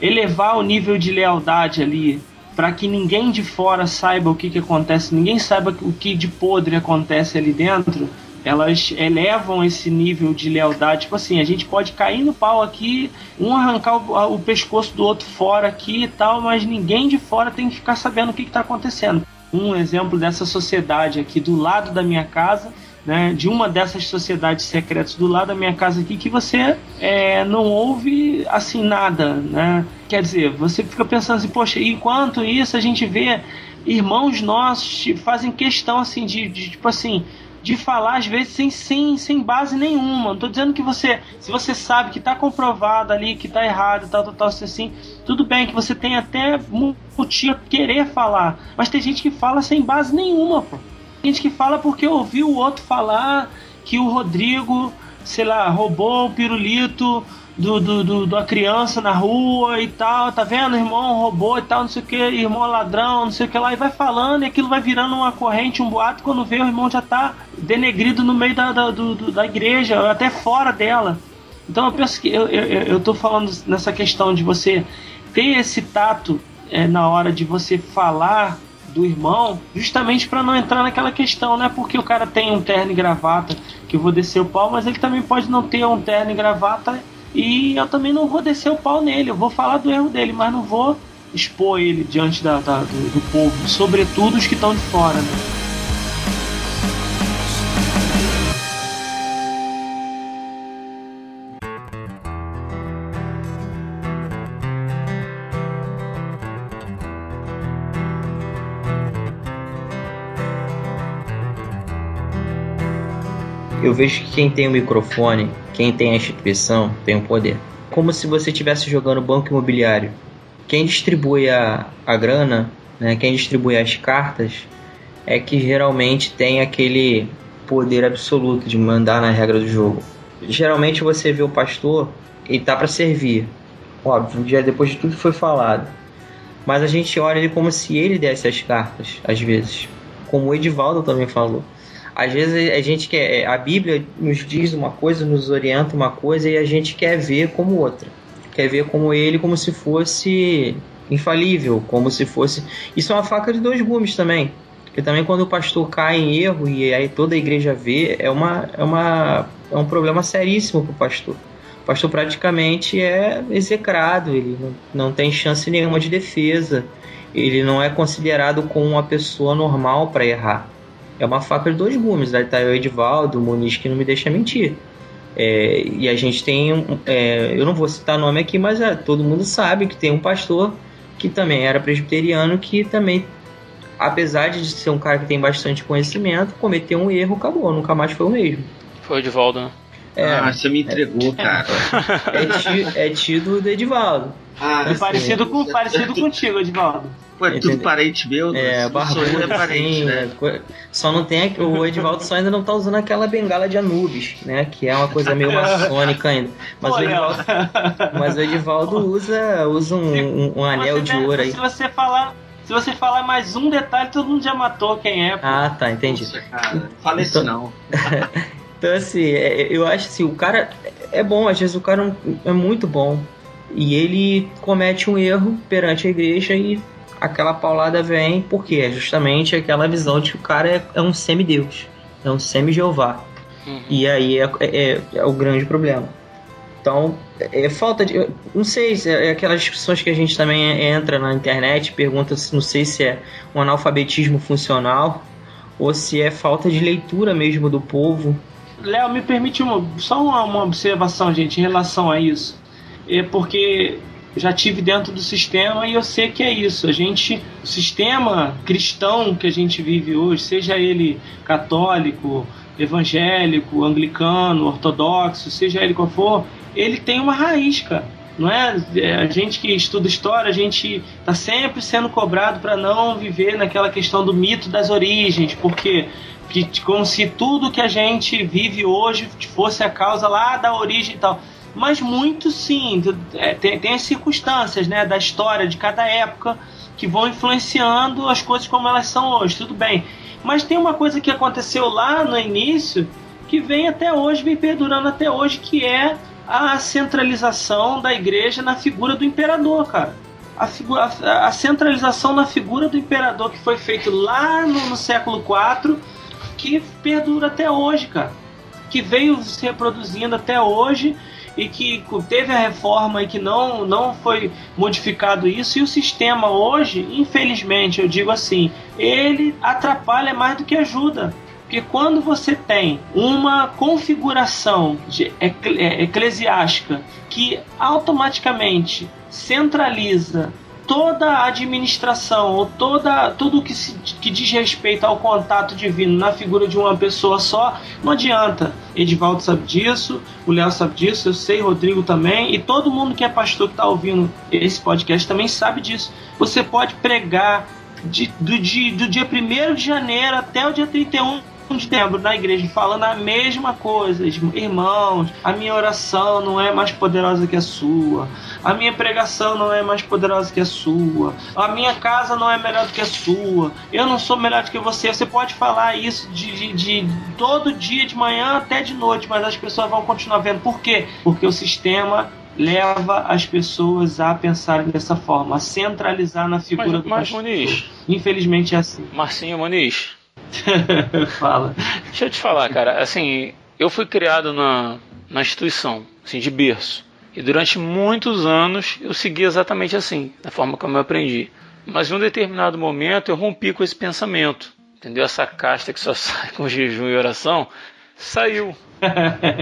elevar o nível de lealdade ali para que ninguém de fora saiba o que, que acontece, ninguém saiba o que de podre acontece ali dentro, elas elevam esse nível de lealdade. Tipo assim, a gente pode cair no pau aqui, um arrancar o, o pescoço do outro fora aqui e tal, mas ninguém de fora tem que ficar sabendo o que está acontecendo. Um exemplo dessa sociedade aqui do lado da minha casa né, de uma dessas sociedades secretas do lado da minha casa aqui que você é, não ouve assim nada, né? Quer dizer, você fica pensando assim, poxa, enquanto isso a gente vê irmãos nossos fazem questão assim de, de tipo assim de falar às vezes sem, sem, sem base nenhuma. Não tô dizendo que você, se você sabe que tá comprovado ali que tá errado, tal, tal, tal, assim, tudo bem que você tem até motivo querer falar, mas tem gente que fala sem base nenhuma, pô. Gente que fala porque ouviu o outro falar que o Rodrigo, sei lá, roubou o pirulito do, do, do, da criança na rua e tal, tá vendo? Irmão roubou e tal, não sei o que, irmão ladrão, não sei o que lá, e vai falando, e aquilo vai virando uma corrente, um boato, quando vê o irmão já tá denegrido no meio da, da, do, da igreja, até fora dela. Então eu penso que eu, eu, eu tô falando nessa questão de você ter esse tato é, na hora de você falar do irmão, justamente para não entrar naquela questão, né? Porque o cara tem um terno e gravata que eu vou descer o pau, mas ele também pode não ter um terno e gravata e eu também não vou descer o pau nele, eu vou falar do erro dele, mas não vou expor ele diante da, da do, do, povo, sobretudo os que estão de fora. Né? Eu vejo que quem tem o microfone quem tem a instituição tem o poder. Como se você estivesse jogando banco imobiliário. Quem distribui a, a grana, né, quem distribui as cartas, é que geralmente tem aquele poder absoluto de mandar na regra do jogo. Geralmente você vê o pastor, ele tá para servir. Óbvio, já depois de tudo foi falado. Mas a gente olha ele como se ele desse as cartas, às vezes. Como o Edivaldo também falou. Às vezes a gente quer. É, a Bíblia nos diz uma coisa, nos orienta uma coisa e a gente quer ver como outra. Quer ver como ele, como se fosse infalível, como se fosse. Isso é uma faca de dois gumes também. Porque também quando o pastor cai em erro e aí toda a igreja vê, é, uma, é, uma, é um problema seríssimo para o pastor. O pastor praticamente é execrado, ele não, não tem chance nenhuma de defesa, ele não é considerado como uma pessoa normal para errar é uma faca de dois gumes. Aí tá o Edivaldo, o Muniz que não me deixa mentir. É, e a gente tem, é, eu não vou citar nome aqui, mas é, todo mundo sabe que tem um pastor que também era presbiteriano, que também, apesar de ser um cara que tem bastante conhecimento, cometeu um erro, acabou, nunca mais foi o mesmo. Foi o Edivaldo, né? É, ah, você me entregou, cara. É, é tido do Edivaldo. Ah, é parecido, com, parecido contigo, Edivaldo. Pô, é tudo parente meu. É, barbudo, é parente, né? Só não tem. O Edivaldo só ainda não tá usando aquela bengala de Anubis, né? Que é uma coisa meio maçônica ainda. Mas, Pô, o, Edivaldo, mas o Edivaldo usa, usa um, um, um anel de ouro aí. Se você falar. Se você falar mais um detalhe, todo mundo já matou quem é. Pô. Ah, tá, entendi. Nossa, cara, fala então, isso não. então, assim, é, eu acho assim, o cara é bom, às vezes o cara é muito bom. E ele comete um erro perante a igreja e aquela paulada vem porque é justamente aquela visão de que o cara é, é um semideus, é um semi-jeová. Uhum. E aí é, é, é, o grande problema. Então, é, é falta de. Não sei, é, é aquelas discussões que a gente também entra na internet, pergunta se não sei se é um analfabetismo funcional ou se é falta de leitura mesmo do povo. Léo, me permite uma, só uma, uma observação, gente, em relação a isso. É porque já tive dentro do sistema e eu sei que é isso. A gente, o sistema cristão que a gente vive hoje, seja ele católico, evangélico, anglicano, ortodoxo, seja ele qual for, ele tem uma raiz, cara. Não é? é a gente que estuda história, a gente está sempre sendo cobrado para não viver naquela questão do mito das origens, porque que, como se tudo que a gente vive hoje fosse a causa lá da origem e tal mas muito sim. É, tem, tem as circunstâncias né, da história de cada época que vão influenciando as coisas como elas são hoje, tudo bem. Mas tem uma coisa que aconteceu lá no início que vem até hoje, vem perdurando até hoje, que é a centralização da igreja na figura do imperador, cara. A, figura, a, a centralização na figura do imperador que foi feito lá no, no século IV, que perdura até hoje, cara. Que veio se reproduzindo até hoje e que teve a reforma e que não, não foi modificado isso, e o sistema hoje, infelizmente, eu digo assim, ele atrapalha mais do que ajuda. Porque quando você tem uma configuração é, eclesiástica que automaticamente centraliza toda a administração ou toda tudo que, se, que diz respeito ao contato divino na figura de uma pessoa só, não adianta. Edivaldo sabe disso, o Léo sabe disso, eu sei, Rodrigo também, e todo mundo que é pastor que está ouvindo esse podcast também sabe disso. Você pode pregar de, do, do dia 1 de janeiro até o dia 31 de dezembro na igreja falando a mesma coisa, irmãos, a minha oração não é mais poderosa que a sua, a minha pregação não é mais poderosa que a sua, a minha casa não é melhor do que a sua, eu não sou melhor do que você. Você pode falar isso de, de, de todo dia, de manhã até de noite, mas as pessoas vão continuar vendo. Por quê? Porque o sistema leva as pessoas a pensarem dessa forma, a centralizar na figura mas, do mas, pastor. Muniz, Infelizmente é assim. Marcinho Muniz, Fala. Deixa eu te falar, cara, assim, eu fui criado na, na instituição, assim, de berço. E durante muitos anos eu segui exatamente assim, da forma como eu aprendi. Mas em um determinado momento eu rompi com esse pensamento. Entendeu? Essa casta que só sai com jejum e oração saiu.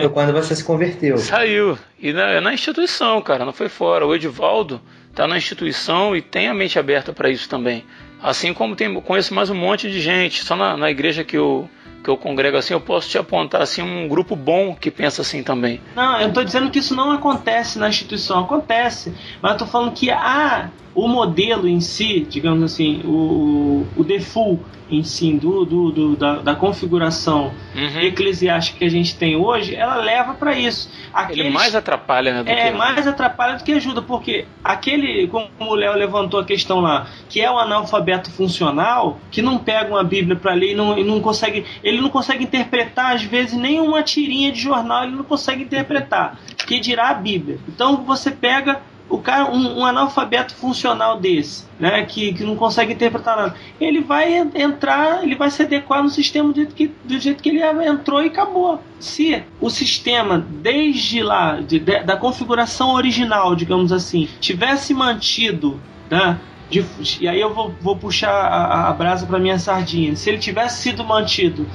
Foi quando você se converteu. Saiu. E na, na instituição, cara, não foi fora. O Edivaldo está na instituição e tem a mente aberta para isso também. Assim como tem, conheço mais um monte de gente. Só na, na igreja que eu, que eu congrego assim, eu posso te apontar assim um grupo bom que pensa assim também. Não, eu estou dizendo que isso não acontece na instituição, acontece. Mas eu tô falando que ah, o modelo em si, digamos assim, o, o default em si do, do, do da, da, configuração Uhum. eclesiástica que a gente tem hoje, ela leva para isso. Ele mais atrapalha, né? Do É, que... mais atrapalha do que ajuda, porque aquele, como o Léo levantou a questão lá, que é o analfabeto funcional, que não pega uma Bíblia para ler e não, e não consegue, ele não consegue interpretar às vezes nem uma tirinha de jornal, ele não consegue interpretar, que dirá a Bíblia. Então você pega o cara, um, um, analfabeto funcional desse, né, que, que não consegue interpretar nada, ele vai entrar, ele vai se adequar no sistema do jeito que, do jeito que ele entrou e acabou. Se o sistema, desde lá, de, de, da configuração original, digamos assim, tivesse mantido, né, de, e aí eu vou, vou puxar a, a brasa para minha sardinha, se ele tivesse sido mantido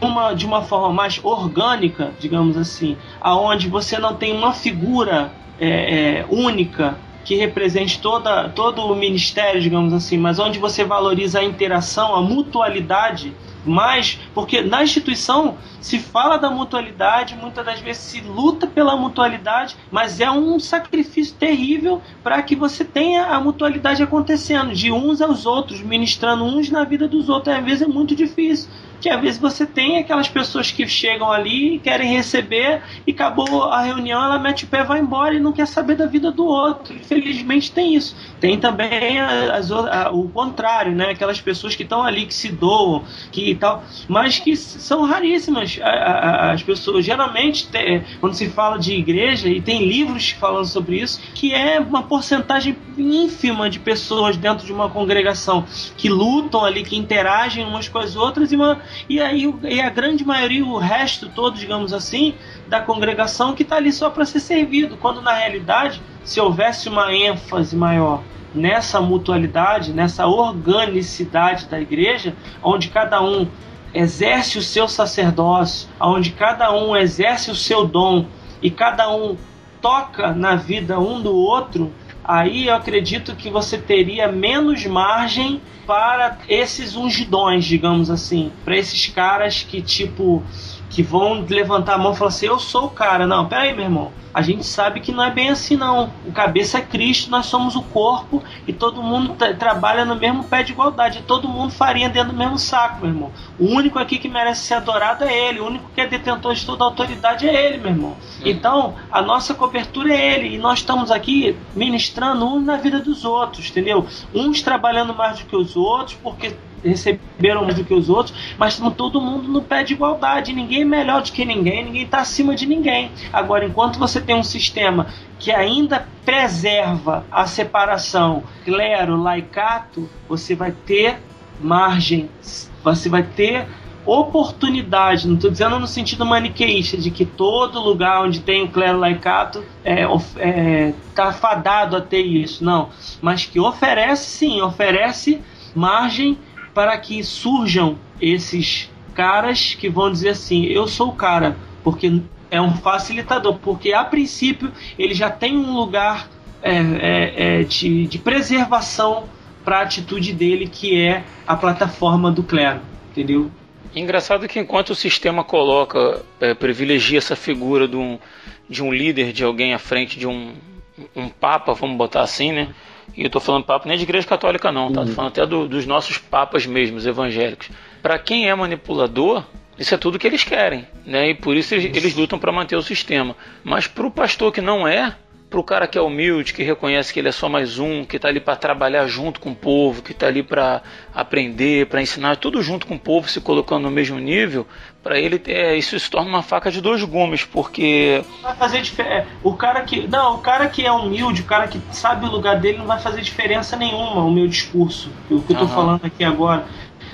uma, de uma forma mais orgânica, digamos assim, aonde você não tem uma figura é, é, única que represente toda, todo o ministério, digamos assim, mas onde você valoriza a interação, a mutualidade, mais porque na instituição se fala da mutualidade, muitas das vezes se luta pela mutualidade, mas é um sacrifício terrível para que você tenha a mutualidade acontecendo, de uns aos outros, ministrando uns na vida dos outros. Às vezes é muito difícil que às vezes você tem aquelas pessoas que chegam ali, querem receber e acabou a reunião, ela mete o pé, vai embora e não quer saber da vida do outro. Infelizmente tem isso. Tem também as, a, o contrário, né? Aquelas pessoas que estão ali, que se doam, que tal, mas que são raríssimas. As pessoas geralmente, quando se fala de igreja, e tem livros falando sobre isso, que é uma porcentagem ínfima de pessoas dentro de uma congregação que lutam ali, que interagem umas com as outras e uma e aí e a grande maioria, o resto todo, digamos assim, da congregação que está ali só para ser servido, quando na realidade, se houvesse uma ênfase maior nessa mutualidade, nessa organicidade da igreja, onde cada um exerce o seu sacerdócio, onde cada um exerce o seu dom e cada um toca na vida um do outro, aí eu acredito que você teria menos margem para esses ungidões, digamos assim, para esses caras que tipo que vão levantar a mão e falar assim: Eu sou o cara. Não, peraí, meu irmão. A gente sabe que não é bem assim, não. O cabeça é Cristo, nós somos o corpo e todo mundo trabalha no mesmo pé de igualdade. Todo mundo farinha dentro do mesmo saco, meu irmão. O único aqui que merece ser adorado é Ele. O único que é detentor de toda a autoridade é Ele, meu irmão. Então, a nossa cobertura é Ele. E nós estamos aqui ministrando uns na vida dos outros, entendeu? Uns trabalhando mais do que os outros, porque receberam mais do que os outros, mas todo mundo no pé de igualdade. Ninguém é melhor do que ninguém, ninguém está acima de ninguém. Agora, enquanto você tem um sistema que ainda preserva a separação clero-laicato, você vai ter margem, você vai ter oportunidade, não estou dizendo no sentido maniqueísta, de que todo lugar onde tem o clero laicato é, é, tá fadado a ter isso, não. Mas que oferece sim, oferece margem para que surjam esses caras que vão dizer assim: eu sou o cara, porque é um facilitador, porque a princípio ele já tem um lugar é, é, é, de, de preservação para a atitude dele, que é a plataforma do clero, entendeu? Engraçado que enquanto o sistema coloca, é, privilegia essa figura de um, de um líder, de alguém à frente de um, um papa, vamos botar assim, né? E eu tô falando papa nem de igreja católica não, tá? Tô falando até do, dos nossos papas mesmos, evangélicos. Para quem é manipulador, isso é tudo que eles querem, né? E por isso eles, eles lutam para manter o sistema. Mas para o pastor que não é, para o cara que é humilde, que reconhece que ele é só mais um, que está ali para trabalhar junto com o povo, que está ali para aprender, para ensinar, tudo junto com o povo, se colocando no mesmo nível, para ele é, isso se torna uma faca de dois gumes, porque vai fazer diferença. O cara que não, o cara que é humilde, o cara que sabe o lugar dele, não vai fazer diferença nenhuma o meu discurso, o que eu estou uhum. falando aqui agora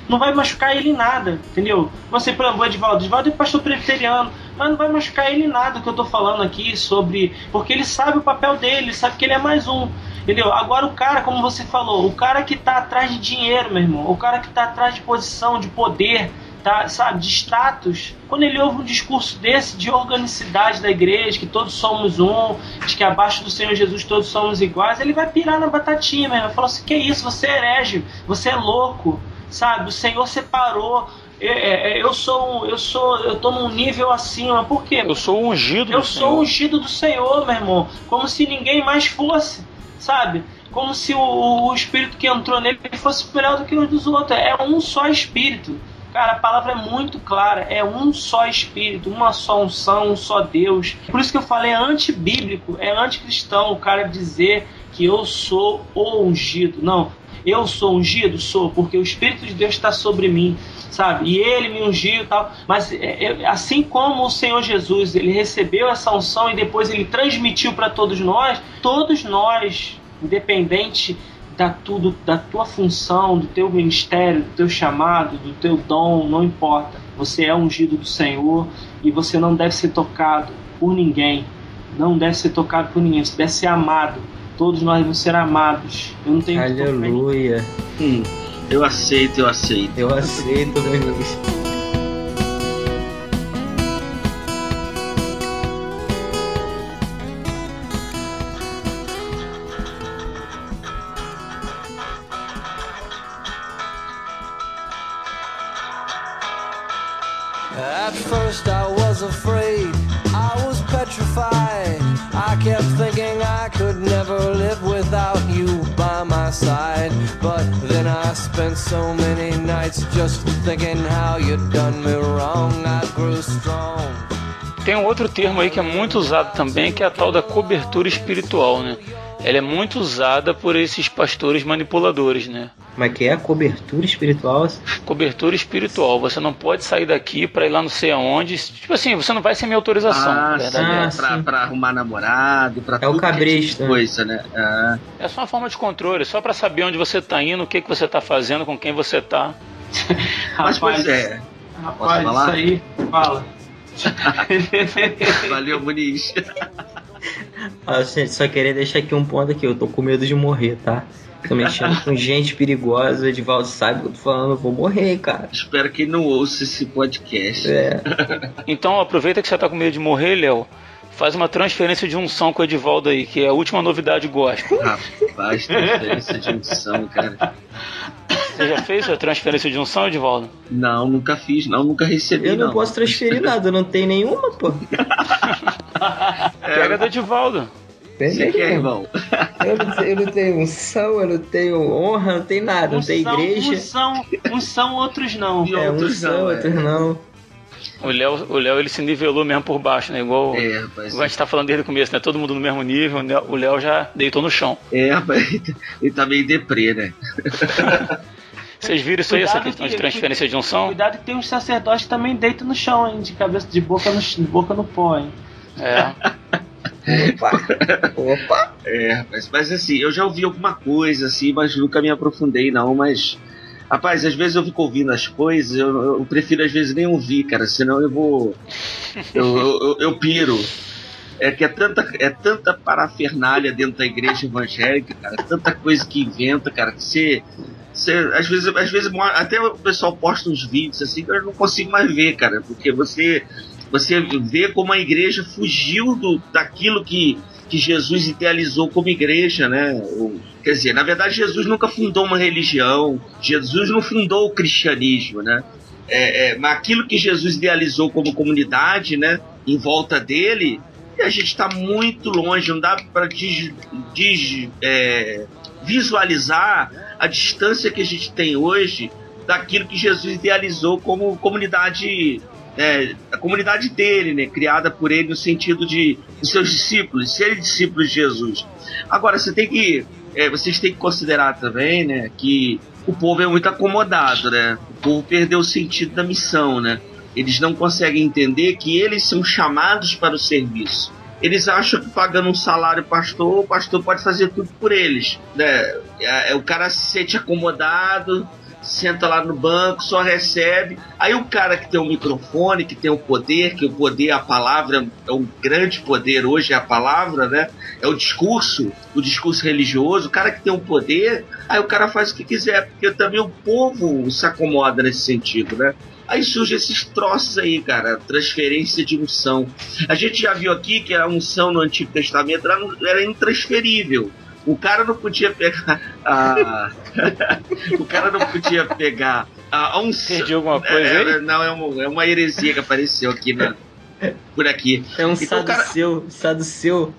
não vai machucar ele em nada, entendeu? Você, por exemplo, o Edvaldo, Edvaldo é pastor presbiteriano, mas não vai machucar ele em nada que eu tô falando aqui sobre. Porque ele sabe o papel dele, ele sabe que ele é mais um. Entendeu? Agora o cara, como você falou, o cara que tá atrás de dinheiro, meu irmão, o cara que tá atrás de posição, de poder, tá, sabe, de status, quando ele ouve um discurso desse de organicidade da igreja, que todos somos um, de que abaixo do Senhor Jesus todos somos iguais, ele vai pirar na batatinha, meu irmão. Falar assim: que isso, você é herege, você é louco, sabe? O Senhor separou. Eu, é, é, eu sou, eu sou, eu tô num nível acima. Por quê? Eu sou ungido. Eu sou Senhor. ungido do Senhor, meu irmão. Como se ninguém mais fosse, sabe? Como se o, o espírito que entrou nele fosse melhor do que os dos outros. É um só espírito. Cara, a palavra é muito clara, é um só Espírito, uma só unção, um só Deus. Por isso que eu falei é antibíblico, é anticristão o cara dizer que eu sou o ungido. Não, eu sou ungido? Sou, porque o Espírito de Deus está sobre mim, sabe? E ele me ungiu e tal. Mas é, é, assim como o Senhor Jesus, ele recebeu essa unção e depois ele transmitiu para todos nós, todos nós, independente da tudo, da tua função, do teu ministério, do teu chamado, do teu dom, não importa. Você é ungido do Senhor e você não deve ser tocado por ninguém. Não deve ser tocado por ninguém, você deve ser amado Todos nós vamos ser amados. Eu não tenho Aleluia. Hum, eu aceito, eu aceito. Eu aceito, meu Deus. Spent so many nights just thinking how you done me wrong. I grew strong. Tem um outro termo aí que é muito usado também, que é a tal da cobertura espiritual, né? Ela é muito usada por esses pastores manipuladores, né? Mas que é a cobertura espiritual? Cobertura espiritual. Você não pode sair daqui para ir lá não sei aonde. Tipo assim, você não vai sem minha autorização. Ah, verdade. Ah, é. pra, pra, arrumar namorado, pra É o cabrista. Tipo coisa, né? Ah. É só uma forma de controle, só para saber onde você tá indo, o que, que você tá fazendo, com quem você tá. Mas pois é. Rapaz, isso aí, fala. Valeu, Muniz. Ah, gente, só queria deixar aqui um ponto aqui. Eu tô com medo de morrer, tá? Tô mexendo com gente perigosa. O Edivaldo sabe o que eu tô falando. Eu vou morrer, cara. Espero que não ouça esse podcast. É. então, aproveita que você tá com medo de morrer, Léo. Faz uma transferência de unção com o Edivaldo aí, que é a última novidade gospel. Rapaz, transferência de unção, cara. Você já fez a transferência de unção, Edivaldo? Não, nunca fiz, não, nunca recebi. Eu não, não. posso transferir nada, não tem nenhuma, pô. Pega é. do Edivaldo. Você quer, irmão? Eu não, eu não tenho unção, eu não tenho honra, não tenho nada, não tenho igreja. Uns são, uns são, outros não. E é, uns são, é. outros não. O Léo, o Léo ele se nivelou mesmo por baixo, né? Igual, é, rapaz, igual a gente tá falando desde o começo, né? Todo mundo no mesmo nível, né? o Léo já deitou no chão. É, rapaz, ele tá meio deprê, né? Vocês viram isso cuidado aí, essa questão que, de transferência que, de unção? Cuidado que tem uns sacerdotes que também deitam no chão, hein? De cabeça de boca no, de boca no pó, hein? É. Opa! Opa! É, mas, mas assim, eu já ouvi alguma coisa assim, mas nunca me aprofundei não, mas. Rapaz, às vezes eu fico ouvindo as coisas, eu, eu prefiro às vezes nem ouvir, cara, senão eu vou. Eu, eu, eu, eu piro. é que é tanta, é tanta parafernália dentro da igreja evangélica, cara, tanta coisa que inventa, cara, que você. Você, às vezes, às vezes até o pessoal posta uns vídeos assim que eu não consigo mais ver, cara, porque você você vê como a igreja fugiu do, daquilo que, que Jesus idealizou como igreja, né? quer dizer, na verdade, Jesus nunca fundou uma religião, Jesus não fundou o cristianismo, né? É, é, mas aquilo que Jesus idealizou como comunidade, né? Em volta dele, a gente está muito longe, não dá para é, visualizar a distância que a gente tem hoje daquilo que Jesus idealizou como comunidade é, a comunidade dele, né, criada por ele no sentido de, de seus discípulos, serem discípulos de Jesus. Agora, você tem que, é, vocês têm que considerar também, né, que o povo é muito acomodado, né? O povo perdeu o sentido da missão, né? Eles não conseguem entender que eles são chamados para o serviço. Eles acham que pagando um salário pastor, o pastor pode fazer tudo por eles. Né? É, é o cara se sente acomodado, senta lá no banco, só recebe. Aí o cara que tem o microfone, que tem o poder, que o poder, a palavra, é um grande poder hoje, é a palavra, né? É o discurso, o discurso religioso. O cara que tem o poder, aí o cara faz o que quiser, porque também o povo se acomoda nesse sentido, né? Aí surge esses troços aí, cara, transferência de unção. A gente já viu aqui que a unção no Antigo Testamento era, era intransferível. O cara não podia pegar a. o cara não podia pegar a unção. Perdi alguma coisa é, aí? Não, é uma, é uma heresia que apareceu aqui na, por aqui. É um então, saduceu, cara... saduceu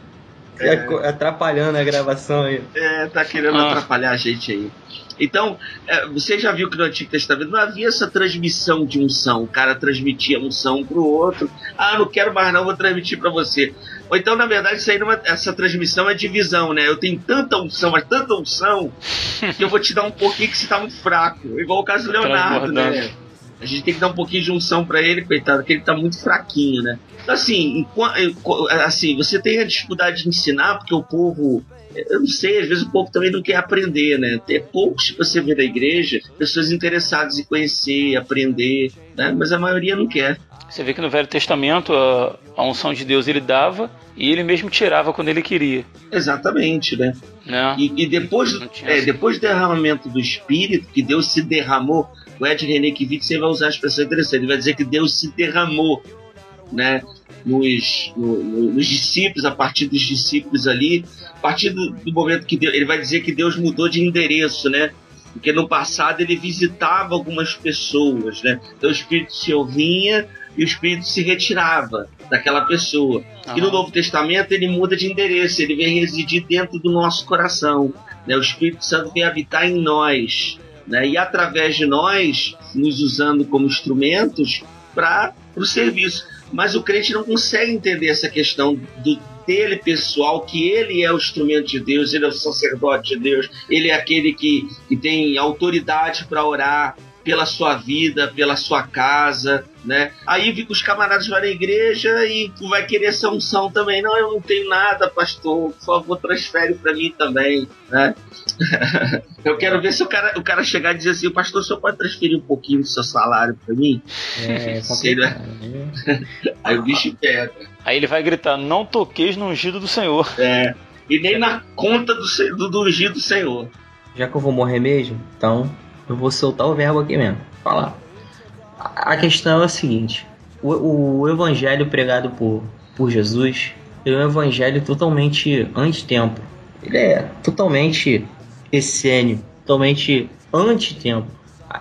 é... atrapalhando a gravação aí. É, tá querendo ah. atrapalhar a gente aí. Então, é, você já viu que no Antigo Testamento não havia essa transmissão de unção. O cara transmitia unção pro outro. Ah, não quero mais não, vou transmitir para você. Ou então, na verdade, isso aí numa, essa transmissão é divisão, né? Eu tenho tanta unção, mas tanta unção, que eu vou te dar um pouquinho que você tá muito fraco. Igual o caso do Leonardo, né? A gente tem que dar um pouquinho de unção para ele, coitado, que ele tá muito fraquinho, né? Então, assim, assim, você tem a dificuldade de ensinar, porque o povo eu não sei, às vezes o povo também não quer aprender, né? Tem poucos que você vê da igreja, pessoas interessadas em conhecer, aprender, né? Mas a maioria não quer. Você vê que no Velho Testamento a, a unção de Deus ele dava e ele mesmo tirava quando ele queria. Exatamente, né? né? E, e depois, é, depois do derramamento do Espírito, que Deus se derramou, o Ed René Kivitz vai usar a expressão interessante, ele vai dizer que Deus se derramou, né? Nos, no, nos discípulos, a partir dos discípulos ali, a partir do, do momento que Deus, ele vai dizer que Deus mudou de endereço, né? Porque no passado ele visitava algumas pessoas, né? Então o Espírito se vinha e o Espírito se retirava daquela pessoa. E no Novo Testamento ele muda de endereço, ele vem residir dentro do nosso coração. Né? O Espírito Santo vem habitar em nós. Né? E através de nós, nos usando como instrumentos para o serviço. Mas o crente não consegue entender essa questão do, dele pessoal, que ele é o instrumento de Deus, ele é o sacerdote de Deus, ele é aquele que, que tem autoridade para orar pela sua vida, pela sua casa, né? Aí fica os camaradas vai na igreja e vai querer essa unção também. Não, eu não tenho nada, pastor. Por favor, transfere para mim também, né? eu quero ver se o cara, o cara chegar e dizer assim, pastor, o senhor pode transferir um pouquinho do seu salário para mim? É, né? Aí o bicho pega. Aí ele vai gritar, não toqueis no ungido do Senhor. É. E nem na conta do, do, do ungido do Senhor. Já que eu vou morrer mesmo, então eu vou soltar o verbo aqui mesmo. Falar. A questão é a seguinte: o, o evangelho pregado por, por Jesus é um evangelho totalmente anti-tempo. Ele é totalmente essênio, totalmente anti-tempo.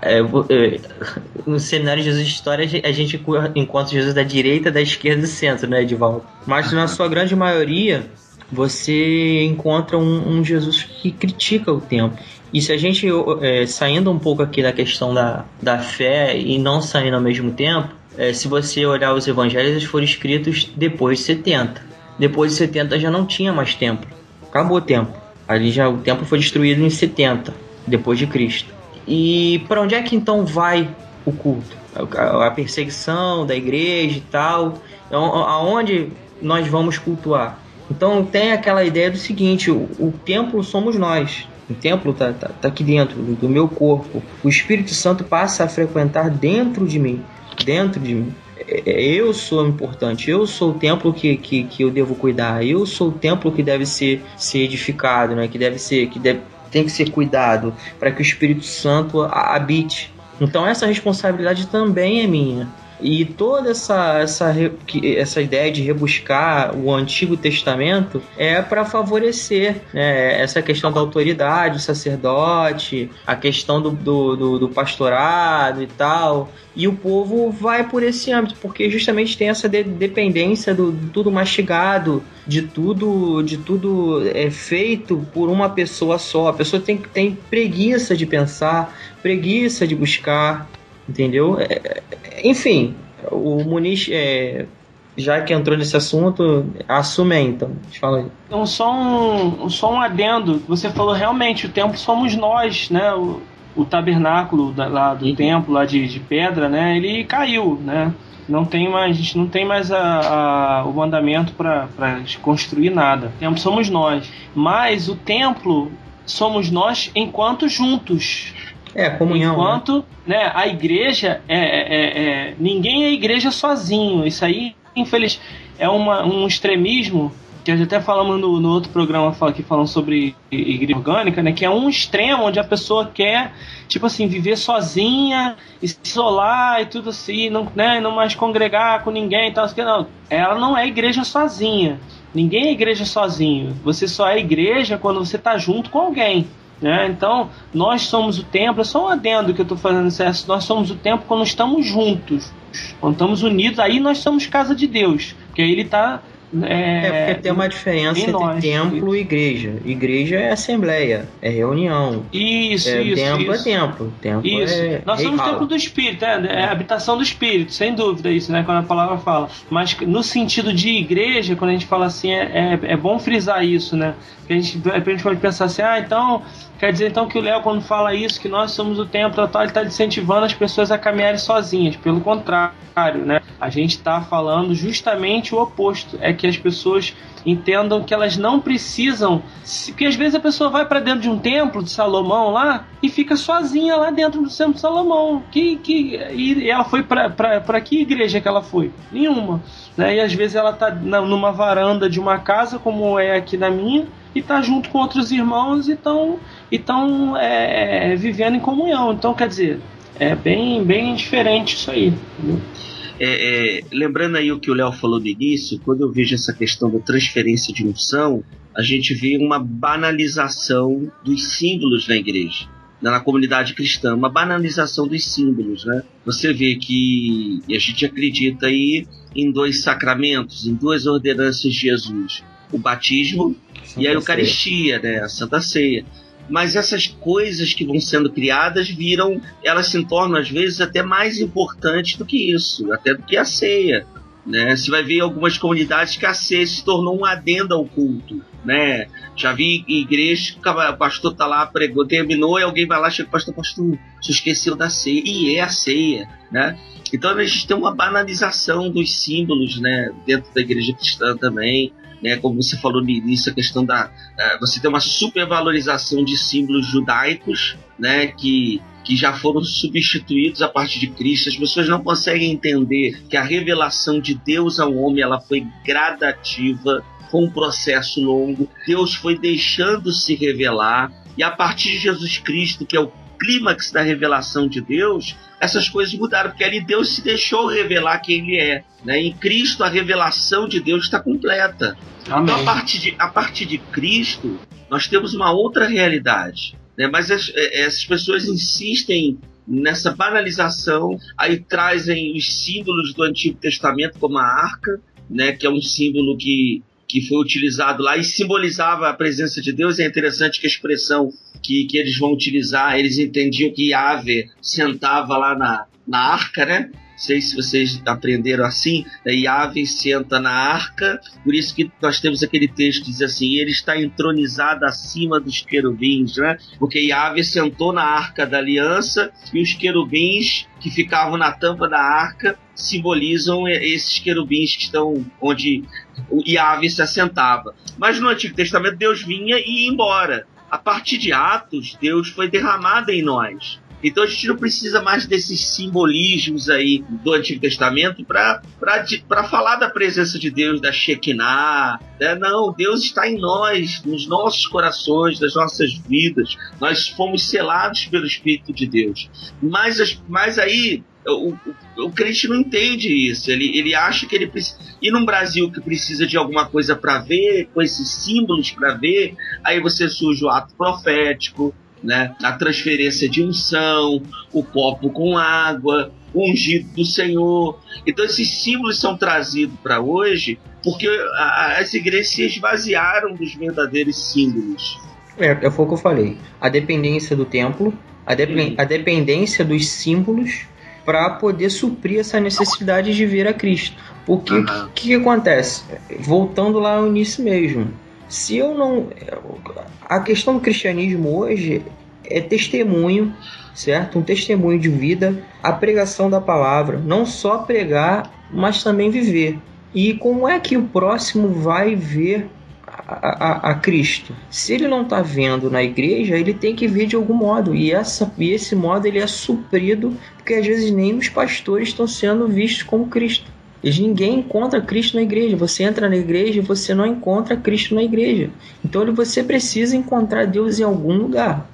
É, é, no seminário de Jesus de História a gente encontra Jesus da direita, da esquerda e do centro, né, Edivaldo? Mas na sua grande maioria você encontra um, um Jesus que critica o tempo. E se a gente, é, saindo um pouco aqui da questão da, da fé e não saindo ao mesmo tempo, é, se você olhar os evangelhos, eles foram escritos depois de 70. Depois de 70 já não tinha mais templo. Acabou o templo. Ali já o templo foi destruído em 70, depois de Cristo. E para onde é que então vai o culto? A perseguição da igreja e tal. Então, aonde nós vamos cultuar? Então tem aquela ideia do seguinte: o, o templo somos nós. O templo está tá, tá aqui dentro do, meu corpo. O Espírito Santo passa a frequentar dentro de mim. Dentro de mim. é, eu sou importante, eu sou o templo que, que, que eu devo cuidar, eu sou o templo que deve ser, ser edificado, né? que deve ser, que deve, tem que ser cuidado para que o Espírito Santo habite. Então essa responsabilidade também é minha. E toda essa, essa, essa ideia de rebuscar o Antigo Testamento é para favorecer né, essa questão da autoridade, do sacerdote, a questão do, do, do, do pastorado e tal. E o povo vai por esse âmbito, porque justamente tem essa de dependência do, do tudo mastigado, de tudo de tudo é feito por uma pessoa só. A pessoa tem, tem preguiça de pensar, preguiça de buscar, entendeu? É, enfim, o Muniz, é, já que entrou nesse assunto, assume aí, então. Fala aí. Então, só um, só um adendo. Você falou realmente, o templo somos nós, né? O, o tabernáculo da, lá do uhum. templo, lá de, de pedra, né? Ele caiu, né? Não tem mais, a gente não tem mais a, a, o mandamento para construir nada. O templo somos nós. Mas o templo somos nós enquanto juntos. É, comunhão. Né? Enquanto né? né a igreja é, é, é, é, Ninguém é igreja sozinho. Isso aí, infeliz, é uma, um extremismo que a gente até falamos no, no outro programa que falam sobre igreja orgânica, né? Que é um extremo onde a pessoa quer, tipo assim, viver sozinha, isolar e tudo assim, não, né, não mais congregar com ninguém e tal. Não, ela não é igreja sozinha. Ninguém é igreja sozinho. Você só é igreja quando você está junto com alguém. Né? Então, nós somos o templo, é só um adendo que eu estou fazendo certo. Nós somos o templo quando estamos juntos, quando estamos unidos, aí nós somos casa de Deus, porque aí ele está é, é, porque tem uma diferença entre nós, templo e igreja. Igreja é assembleia, é reunião. Isso, é, isso. Templo isso. é templo. Templo isso. É Nós somos templo do Espírito, é, é, habitação do Espírito, sem dúvida isso, né? Quando a palavra fala. Mas no sentido de igreja, quando a gente fala assim, é, é, é bom frisar isso, né? Porque a gente, a gente pode pensar assim, ah, então Quer dizer então que o Léo, quando fala isso, que nós somos o templo, ele está incentivando as pessoas a caminharem sozinhas. Pelo contrário, né? A gente está falando justamente o oposto. É que as pessoas entendam que elas não precisam. Porque às vezes a pessoa vai para dentro de um templo de Salomão lá e fica sozinha lá dentro do templo de Salomão. Que, que, e ela foi para que igreja que ela foi? Nenhuma. Né? E às vezes ela está numa varanda de uma casa, como é aqui na minha, e está junto com outros irmãos e estão estão é, vivendo em comunhão. Então, quer dizer, é bem, bem diferente isso aí. É, é, lembrando aí o que o Léo falou no início, quando eu vejo essa questão da transferência de unção, a gente vê uma banalização dos símbolos na igreja, na comunidade cristã, uma banalização dos símbolos, né? Você vê que a gente acredita aí em dois sacramentos, em duas ordenanças de Jesus, o batismo Santa e a Eucaristia, Ceia. né? A Santa Ceia mas essas coisas que vão sendo criadas viram, elas se tornam às vezes até mais importantes do que isso, até do que a ceia. Né? Você vai ver algumas comunidades que a ceia se tornou um adendo ao culto. Né? Já vi igrejas que o pastor tá lá, pregou, terminou, e alguém vai lá, chega, pastor, pastor, você esqueceu da ceia. E é a ceia, né? Então a gente tem uma banalização dos símbolos, né? Dentro da igreja cristã também né, como você falou no início, a questão da. Uh, você tem uma supervalorização de símbolos judaicos, né, que, que já foram substituídos a partir de Cristo. As pessoas não conseguem entender que a revelação de Deus ao homem ela foi gradativa, foi um processo longo. Deus foi deixando se revelar. E a partir de Jesus Cristo, que é o clímax da revelação de Deus, essas coisas mudaram, porque ali Deus se deixou revelar quem Ele é. Né? Em Cristo, a revelação de Deus está completa. Amém. Então, a partir, de, a partir de Cristo, nós temos uma outra realidade. Né? Mas as, é, essas pessoas insistem nessa banalização, aí trazem os símbolos do Antigo Testamento, como a arca, né? que é um símbolo que que foi utilizado lá e simbolizava a presença de Deus. É interessante que a expressão que, que eles vão utilizar, eles entendiam que Yahvé sentava lá na, na arca, né? Sei se vocês aprenderam assim, né? Yahvé senta na arca, por isso que nós temos aquele texto que diz assim, ele está entronizado acima dos querubins, né? Porque Yahvé sentou na arca da aliança e os querubins que ficavam na tampa da arca simbolizam esses querubins que estão onde o Yahvé se assentava. Mas no Antigo Testamento Deus vinha e ia embora. A partir de Atos, Deus foi derramado em nós. Então a gente não precisa mais desses simbolismos aí do Antigo Testamento para falar da presença de Deus, da Shekinah. Né? Não, Deus está em nós, nos nossos corações, nas nossas vidas. Nós fomos selados pelo Espírito de Deus. Mas, mas aí o, o, o, crente não entende isso. Ele, ele acha que ele precisa. E num Brasil que precisa de alguma coisa para ver, com esses símbolos para ver, aí você surge o ato profético, né? a transferência de unção, o copo com água, o ungido do Senhor. Então esses símbolos são trazidos para hoje porque as igrejas se esvaziaram dos verdadeiros símbolos. É, é foi o que eu falei. A dependência do templo, a, de, a dependência dos símbolos para poder suprir essa necessidade de ver a Cristo. Porque o uhum. que, que, acontece? Voltando lá no início mesmo. Se eu não. A questão do cristianismo hoje é testemunho, certo? Um testemunho de vida, a pregação da palavra. Não só pregar, mas também viver. E como é que o próximo vai ver a, a, a, Cristo. Se ele não está vendo na igreja, ele tem que ver de algum modo. E, essa, e esse modo ele é suprido, porque às vezes nem os pastores estão sendo vistos como Cristo. E ninguém encontra Cristo na igreja. Você entra na igreja e você não encontra Cristo na igreja. Então você precisa encontrar Deus em algum lugar.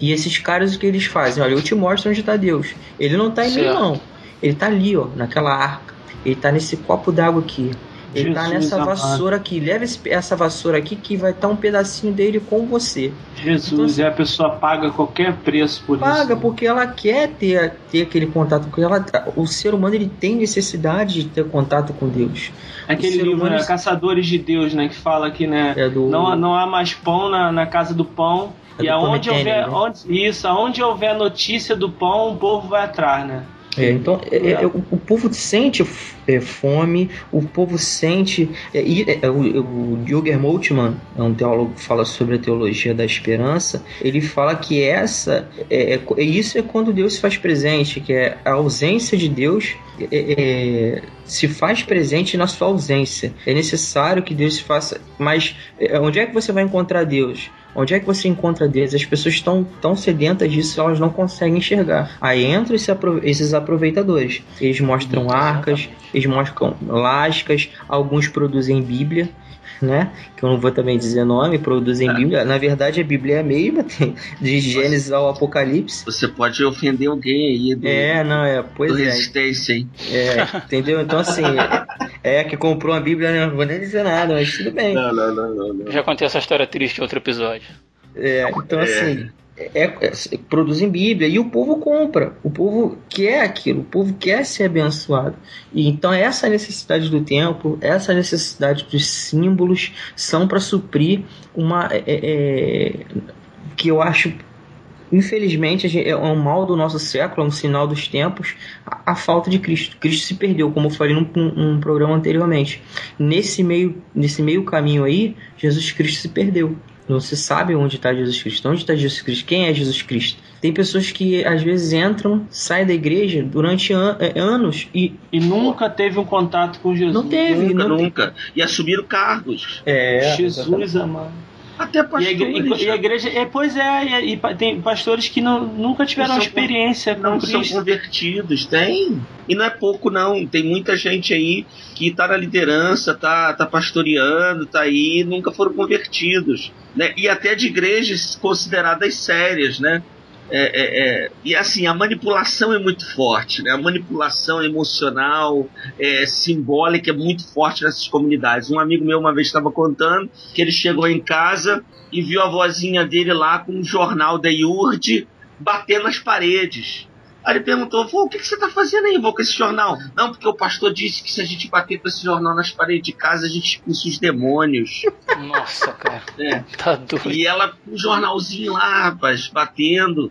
E esses caras o que eles fazem? Olha, eu te mostro onde está Deus. Ele não está em mim, não. Ele está ali, ó, naquela arca. Ele está nesse copo d'água aqui. Ele tá Jesus tá nessa amado. vassoura aqui. Leva essa vassoura aqui que vai estar tá um pedacinho dele com você. Jesus, então, assim, e a pessoa paga qualquer preço por paga isso. Paga porque ela quer ter, ter aquele contato com ela. O ser humano ele tem necessidade de ter contato com Deus. Aquele livro, humano, né, Caçadores de Deus, né? Que fala que né, é do... não, não há mais pão na, na casa do pão. É e aonde houver, né? onde, isso, aonde houver notícia do pão, o povo vai atrás, né? É, então, é, é, o, o, povo sente é, fome, o povo sente. É, é, o, o Jürgen Moltmann, é um teólogo que fala sobre a teologia da esperança, ele fala que essa é, isso é quando Deus se faz presente, que é a ausência de Deus se faz presente na sua ausência. É necessário que Deus se faça. Mas onde é que você vai encontrar Deus? Onde é que você encontra Deus? As pessoas estão tão sedentas disso, elas não conseguem enxergar. Aí entram esses aproveitadores. Eles mostram arcas, eles mostram lascas, alguns produzem Bíblia, né? Que eu não vou também dizer nome, produzem é. Bíblia. Na verdade, a Bíblia é a mesma, tem, de Gênesis ao Apocalipse. Você pode ofender alguém aí do, é, não, é, pois do é. resistência, hein? É, entendeu? Então, assim, é, é, que comprou uma Bíblia, né? não vou nem dizer nada, mas tudo bem. Não, não, não, não. não. Já contei essa história triste em outro episódio. É, então, é. assim, é, é, produzem Bíblia e o povo compra. O povo quer aquilo, o povo quer ser abençoado. E então essa necessidade do tempo, essa necessidade dos símbolos são para suprir uma é, é, é, que eu acho infelizmente é um mal do nosso século, é um sinal dos tempos, a, a falta de Cristo. Cristo se perdeu, como eu falei num, num, programa anteriormente. Nesse meio, nesse meio caminho aí, Jesus Cristo se perdeu. Não se sabe onde está Jesus Cristo. Onde está Jesus Cristo? Quem é Jesus Cristo? Tem pessoas que às vezes entram, saem da igreja durante an é, anos e. E nunca teve um contato com Jesus. Não teve, nunca. Não nunca. E assumiram cargos. É. Jesus amado. Até pastores. E a, igreja, e a igreja é, pois é, e, e, tem pastores que não, nunca tiveram não experiência com não Cristo. são convertidos, tem. E não é pouco não, tem muita gente aí que tá na liderança, tá, tá pastoreando, tá aí, nunca foram convertidos, né? E até de igrejas consideradas sérias, né? É, é, é, e assim, a manipulação é muito forte, né? a manipulação emocional, é, simbólica é muito forte nessas comunidades. Um amigo meu uma vez estava contando que ele chegou em casa e viu a vozinha dele lá com um jornal da IURD batendo nas paredes. Aí ele perguntou: o que, que você está fazendo aí, vô, com esse jornal? Não, porque o pastor disse que se a gente bater com esse jornal nas paredes de casa, a gente expulsa os demônios. Nossa, cara. É. Tá doido. E ela com um jornalzinho lá, rapaz, batendo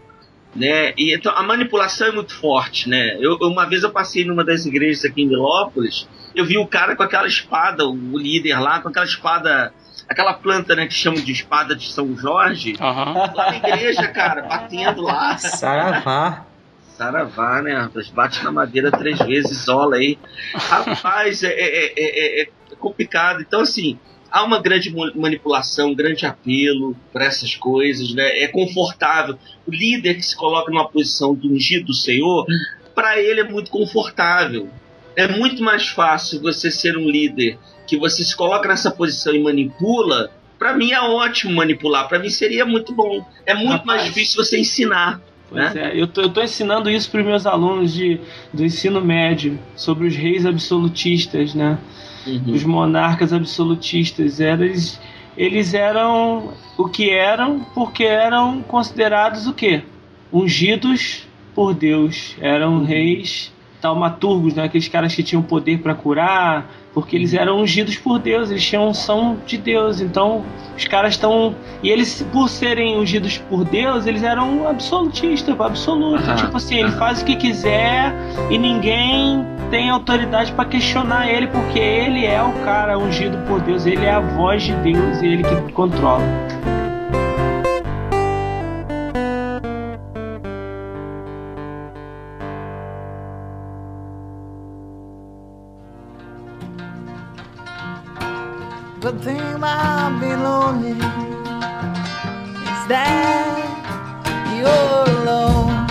né? E então a manipulação é muito forte, né? Eu, uma vez eu passei numa das igrejas aqui em Milópolis, eu vi o cara com aquela espada, o líder lá com aquela espada, aquela planta, né, que chamam de espada de São Jorge, uhum. lá na igreja, cara, batendo lá. Saravá. Saravá, né? Bate na madeira três vezes, isola aí. Rapaz, é, é, é, é complicado. Então, assim, há uma grande manipulação, um grande apelo para essas coisas, né? É confortável. O líder que se coloca numa posição do ungido do Senhor, para ele é muito confortável. É muito mais fácil você ser um líder que você se coloca nessa posição e manipula. Para mim é ótimo manipular, para mim seria muito bom. É muito Rapaz. mais difícil você ensinar. Pois né? é, eu tô, eu tô ensinando isso para os meus alunos de, do ensino médio sobre os reis absolutistas, né? Uhum. Os monarcas absolutistas. Eles, eles eram o que eram porque eram considerados o quê? Ungidos por Deus. Eram uhum. reis taumaturgos, né? aqueles caras que tinham poder para curar, porque eles eram ungidos por Deus, eles tinham unção de Deus. Então, os caras estão. E eles, por serem ungidos por Deus, eles eram absolutistas, absoluto. Uhum. Tipo assim, ele faz o que quiser e ninguém tem autoridade para questionar ele, porque ele é o cara ungido por Deus, ele é a voz de Deus e ele que controla. About being lonely is that you're alone.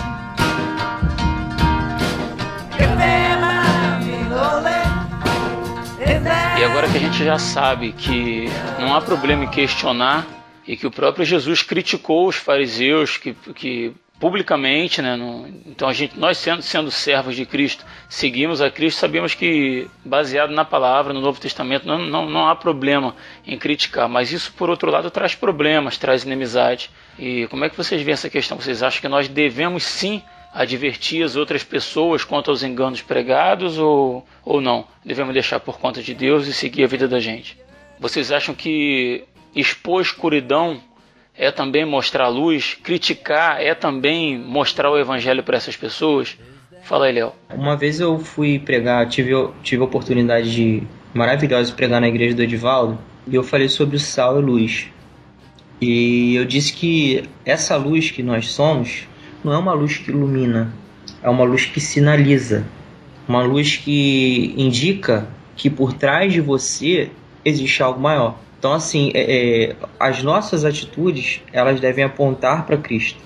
E agora que a gente já sabe que não há problema em questionar e que o próprio Jesus criticou os fariseus que, que publicamente, né? No, então a gente, nós sendo, sendo servos de Cristo, seguimos a Cristo, sabemos que baseado na palavra, no Novo Testamento, não, não, não há problema em criticar, mas isso por outro lado traz problemas, traz inimizade. E como é que vocês veem essa questão? Vocês acham que nós devemos sim advertir as outras pessoas quanto aos enganos pregados ou, ou não? Devemos deixar por conta de Deus e seguir a vida da gente? Vocês acham que expor escuridão é também mostrar a luz, criticar é também mostrar o evangelho para essas pessoas. Fala aí, Léo. Uma vez eu fui pregar, tive, tive a oportunidade de maravilhosa de pregar na igreja do Edivaldo, e eu falei sobre o sal e luz. E eu disse que essa luz que nós somos não é uma luz que ilumina, é uma luz que sinaliza, uma luz que indica que por trás de você existe algo maior. Então, assim, é, é, as nossas atitudes elas devem apontar para Cristo.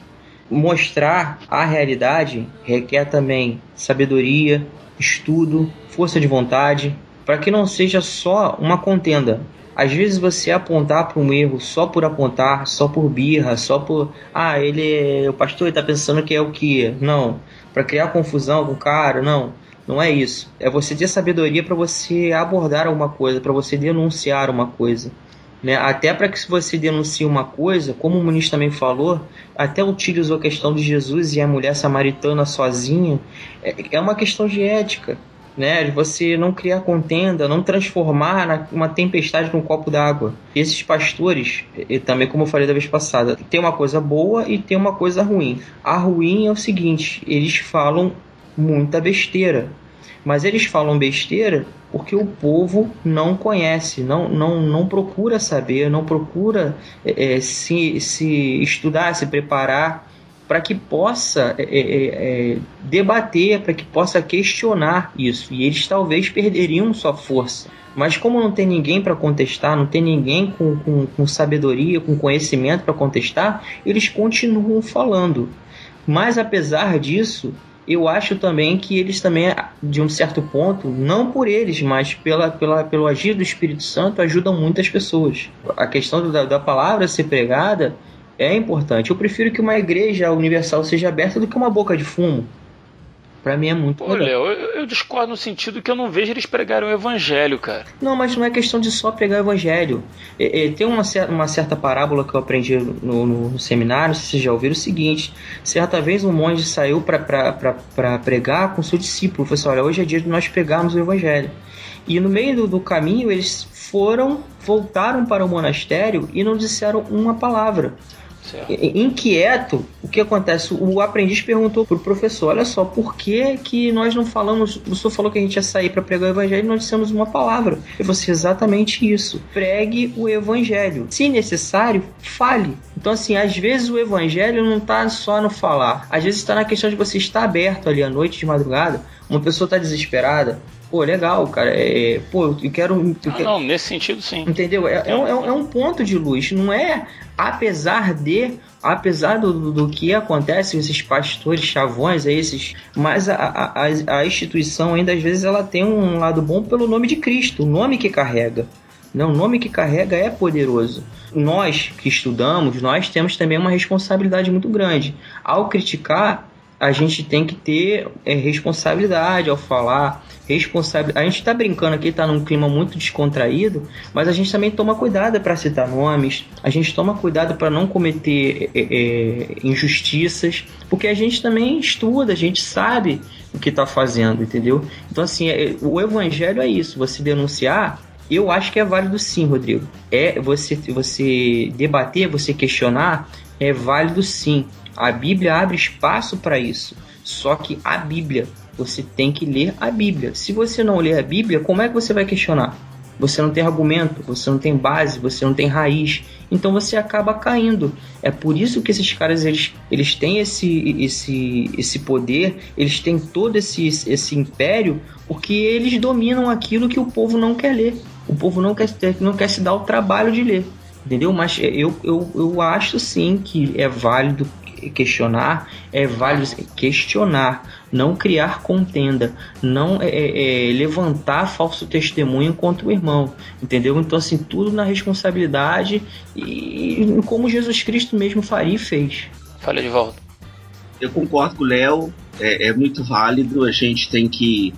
Mostrar a realidade requer também sabedoria, estudo, força de vontade, para que não seja só uma contenda. Às vezes você apontar para um erro só por apontar, só por birra, só por ah, ele é, o pastor está pensando que é o que? Não, para criar confusão com o cara, não. Não é isso. É você ter sabedoria para você abordar alguma coisa, para você denunciar uma coisa. Né? Até para que se você denuncie uma coisa, como o Muniz também falou, até utilizou a questão de Jesus e a mulher samaritana sozinha, é, é uma questão de ética. Né, de você não criar contenda, não transformar uma tempestade num copo d'água. Esses pastores, e também como eu falei da vez passada, tem uma coisa boa e tem uma coisa ruim. A ruim é o seguinte: eles falam muita besteira. Mas eles falam besteira porque o povo não conhece, não, não, não procura saber, não procura é, é se, se estudar, se preparar para que possa é, é, é, debater, para que possa questionar isso. E eles talvez perderiam sua força. Mas como não tem ninguém para contestar, não tem ninguém com, com, com sabedoria, com conhecimento para contestar, eles continuam falando. Mas apesar disso, eu acho também que eles também, de um certo ponto, não por eles, mas pela, pela, pelo agir do Espírito Santo, ajudam muitas pessoas. A questão da, da palavra ser pregada é importante. Eu prefiro que uma igreja universal seja aberta do que uma boca de fumo. Para mim é muito Olha, eu, eu, discordo no sentido que eu não vejo eles pregarem o evangelho, cara. Não, mas não é questão de só pregar o evangelho. É, é, tem uma, uma, certa parábola que eu aprendi no, no, no, seminário, se vocês já ouviram o seguinte: certa vez um monge saiu para pregar com seu discípulo. Falou assim: Olha, hoje é dia de nós pregarmos o evangelho. E no meio do, do caminho eles foram, voltaram para o monastério e não disseram uma palavra. Inquieto, o que acontece? O aprendiz perguntou pro professor: Olha só, por que, que nós não falamos? O senhor falou que a gente ia sair para pregar o evangelho e nós dissemos uma palavra. Eu falei: exatamente isso. Pregue o evangelho. Se necessário, fale. Então, assim, às vezes o evangelho não está só no falar, às vezes está na questão de você estar aberto ali à noite de madrugada, uma pessoa está desesperada, pô, legal, cara, é, pô, eu quero... Eu Ah, quero não, nesse sentido sim. Entendeu? É, é, um- é um- é um ponto de luz, não é apesar de, apesar do, do, que acontece, esses pastores chavões, esses, mas a, a, a- a instituição ainda às vezes ela tem um lado bom pelo nome de Cristo, o nome que carrega. Né? O nome que carrega é poderoso. Nós que estudamos, nós temos também uma responsabilidade muito grande. Ao criticar, a gente tem que ter é, responsabilidade ao falar. Responsabil... A gente está brincando aqui, está num clima muito descontraído, mas a gente também toma cuidado para citar nomes, a gente toma cuidado para não cometer é, é, injustiças, porque a gente também estuda, a gente sabe o que está fazendo, entendeu? Então, assim, é- o evangelho é isso, você denunciar. Eu acho que é válido sim, Rodrigo. É você, você debater, você questionar, é válido sim. A Bíblia abre espaço para isso. Só que a Bíblia, você tem que ler a Bíblia. Se você não ler a Bíblia, como é que você vai questionar? Você não tem argumento, você não tem base, você não tem raiz. Então você acaba caindo. É por isso que esses caras eles, eles têm esse, esse, esse poder, eles têm todo esse, esse império, porque eles dominam aquilo que o povo não quer ler. O povo não quer, não quer se dar o trabalho de ler. Entendeu? Mas eu, eu, eu acho sim que é válido questionar, é válido questionar, não criar contenda, não é, é, é, levantar falso testemunho contra o irmão, entendeu? Então, assim, tudo na responsabilidade e como Jesus Cristo mesmo faria e fez. Falha de volta. Eu concordo com o Léo, é, é muito válido, a gente tem que,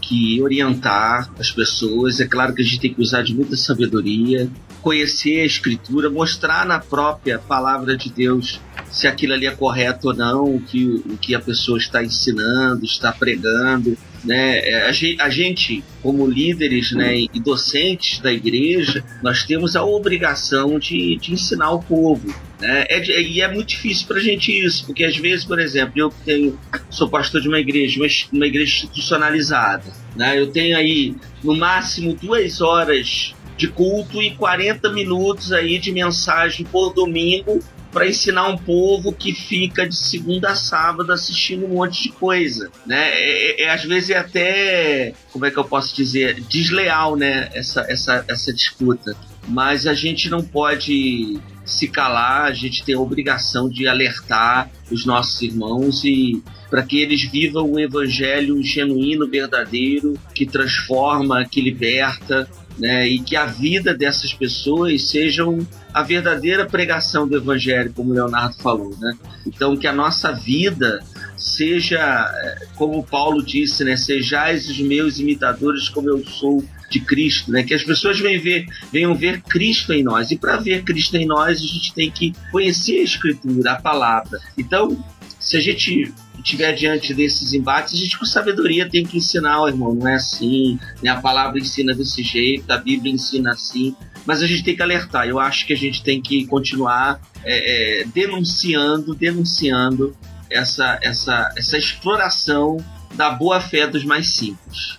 que orientar as pessoas. É claro que a gente tem que usar de muita sabedoria, conhecer a Escritura, mostrar na própria palavra de Deus se aquilo ali é correto ou não, o que, o que a pessoa está ensinando, está pregando. Né? É, A gente, a gente, como líderes né, e docentes da igreja, nós temos a obrigação de, de ensinar o povo. Né? É, de- e é muito difícil para a gente isso, porque às vezes, por exemplo, eu tenho, sou pastor de uma igreja, uma, uma igreja institucionalizada. Né? Eu tenho aí, no máximo, duas horas de culto e 40 minutos aí de mensagem por domingo para ensinar um povo que fica de segunda a sábado assistindo um monte de coisa, né? É, é- é, às vezes é até, como é que eu posso dizer, desleal, né? Essa, essa, essa disputa. Mas a gente não pode se calar, a gente tem a obrigação de alertar os nossos irmãos e para que eles vivam o evangelho genuíno, verdadeiro, que transforma, que liberta, né? E que a vida dessas pessoas sejam a verdadeira pregação do evangelho, como o Leonardo falou, né? Então que a nossa vida seja, eh, como Paulo disse, né? Sejais os meus imitadores como eu sou de Cristo, né? Que as pessoas venham ver, venham ver Cristo em nós. E para ver Cristo em nós, a gente tem que conhecer a Escritura, a palavra. Então, se a gente estiver diante desses embates, a gente com sabedoria tem que ensinar, irmão, não é assim, né? a palavra ensina desse jeito, a Bíblia ensina assim, mas a gente tem que alertar. Eu acho que a gente tem que continuar é, é, denunciando, denunciando essa, essa, essa exploração da boa fé dos mais simples.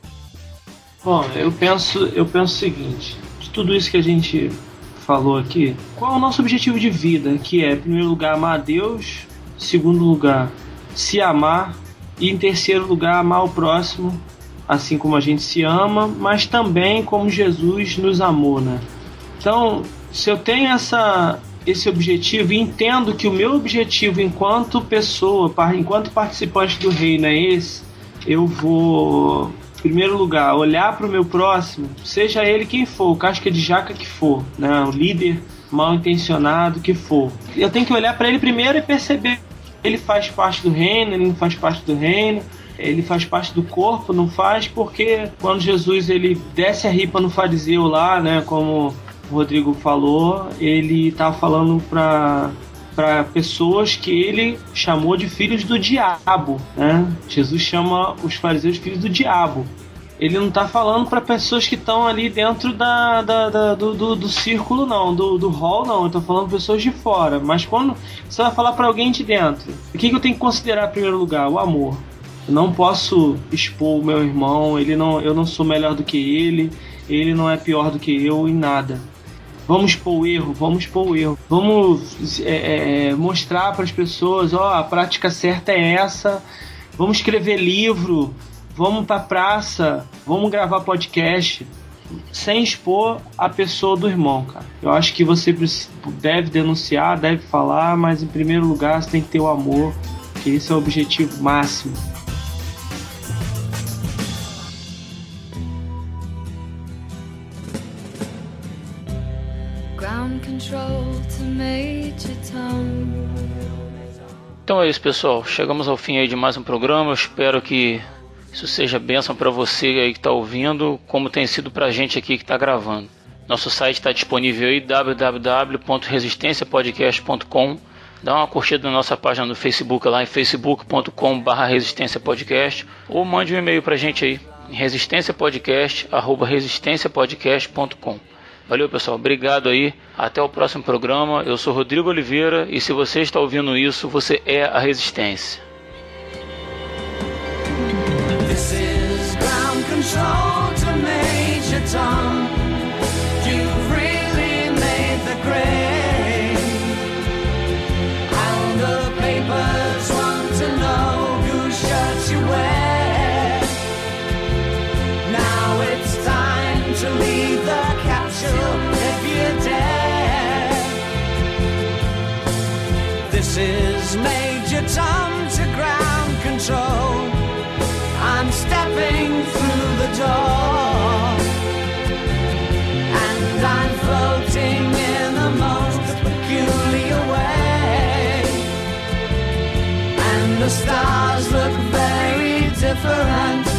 Bom, eu penso, eu penso o seguinte: de tudo isso que a gente falou aqui, qual é o nosso objetivo de vida? Que é, em primeiro lugar, amar a Deus, em segundo lugar, se amar, e em terceiro lugar, amar o próximo, assim como a gente se ama, mas também como Jesus nos amou, né? Então, se eu tenho essa, esse objetivo e entendo que o meu objetivo enquanto pessoa, enquanto participante do reino é esse, eu vou, em primeiro lugar, olhar para o meu próximo, seja ele quem for, casca de jaca que for, né? o líder mal intencionado que for. Eu tenho que olhar para ele primeiro e perceber ele faz parte do reino, ele não faz parte do reino, ele faz parte do corpo, não faz, porque quando Jesus ele desce a ripa no fariseu lá, né, como o Rodrigo falou, ele tá falando para para pessoas que ele chamou de filhos do diabo, né? Jesus chama os fariseus filhos do diabo. Ele não está falando para pessoas que estão ali dentro da, da- da- do, do, do círculo, não, do, do hall, não. Ele tá falando pessoas de fora. Mas quando você vai falar para alguém de dentro, o que, que eu tenho que considerar em primeiro lugar? O amor. Eu não posso expor o meu irmão, ele não, eu não sou melhor do que ele, ele não é pior do que eu em nada. Vamos expor o erro, vamos expor o erro. Vamos é, é, mostrar para as pessoas, ó, a prática certa é essa. Vamos escrever livro, vamos para praça, vamos gravar podcast sem expor a pessoa do irmão, cara. Eu acho que você deve denunciar, deve falar, mas em primeiro lugar você tem que ter o amor, que esse é o objetivo máximo. Então é isso, pessoal. Chegamos ao fim aí de mais um programa. Eu espero que isso seja bênção para você aí que está ouvindo, como tem sido para a gente aqui que está gravando. Nosso site está disponível aí www.resistenciapodcast.com. Dá uma curtida na nossa página no Facebook lá em facebook.com/resistenciapodcast ou mande um e-mail para a gente aí em resistenciapodcast@resistenciapodcast.com. Valeu, pessoal. Obrigado aí. Até o próximo programa. Eu sou Rodrigo Oliveira e se você está ouvindo isso, você é a Resistência. Control to Major Tom. For and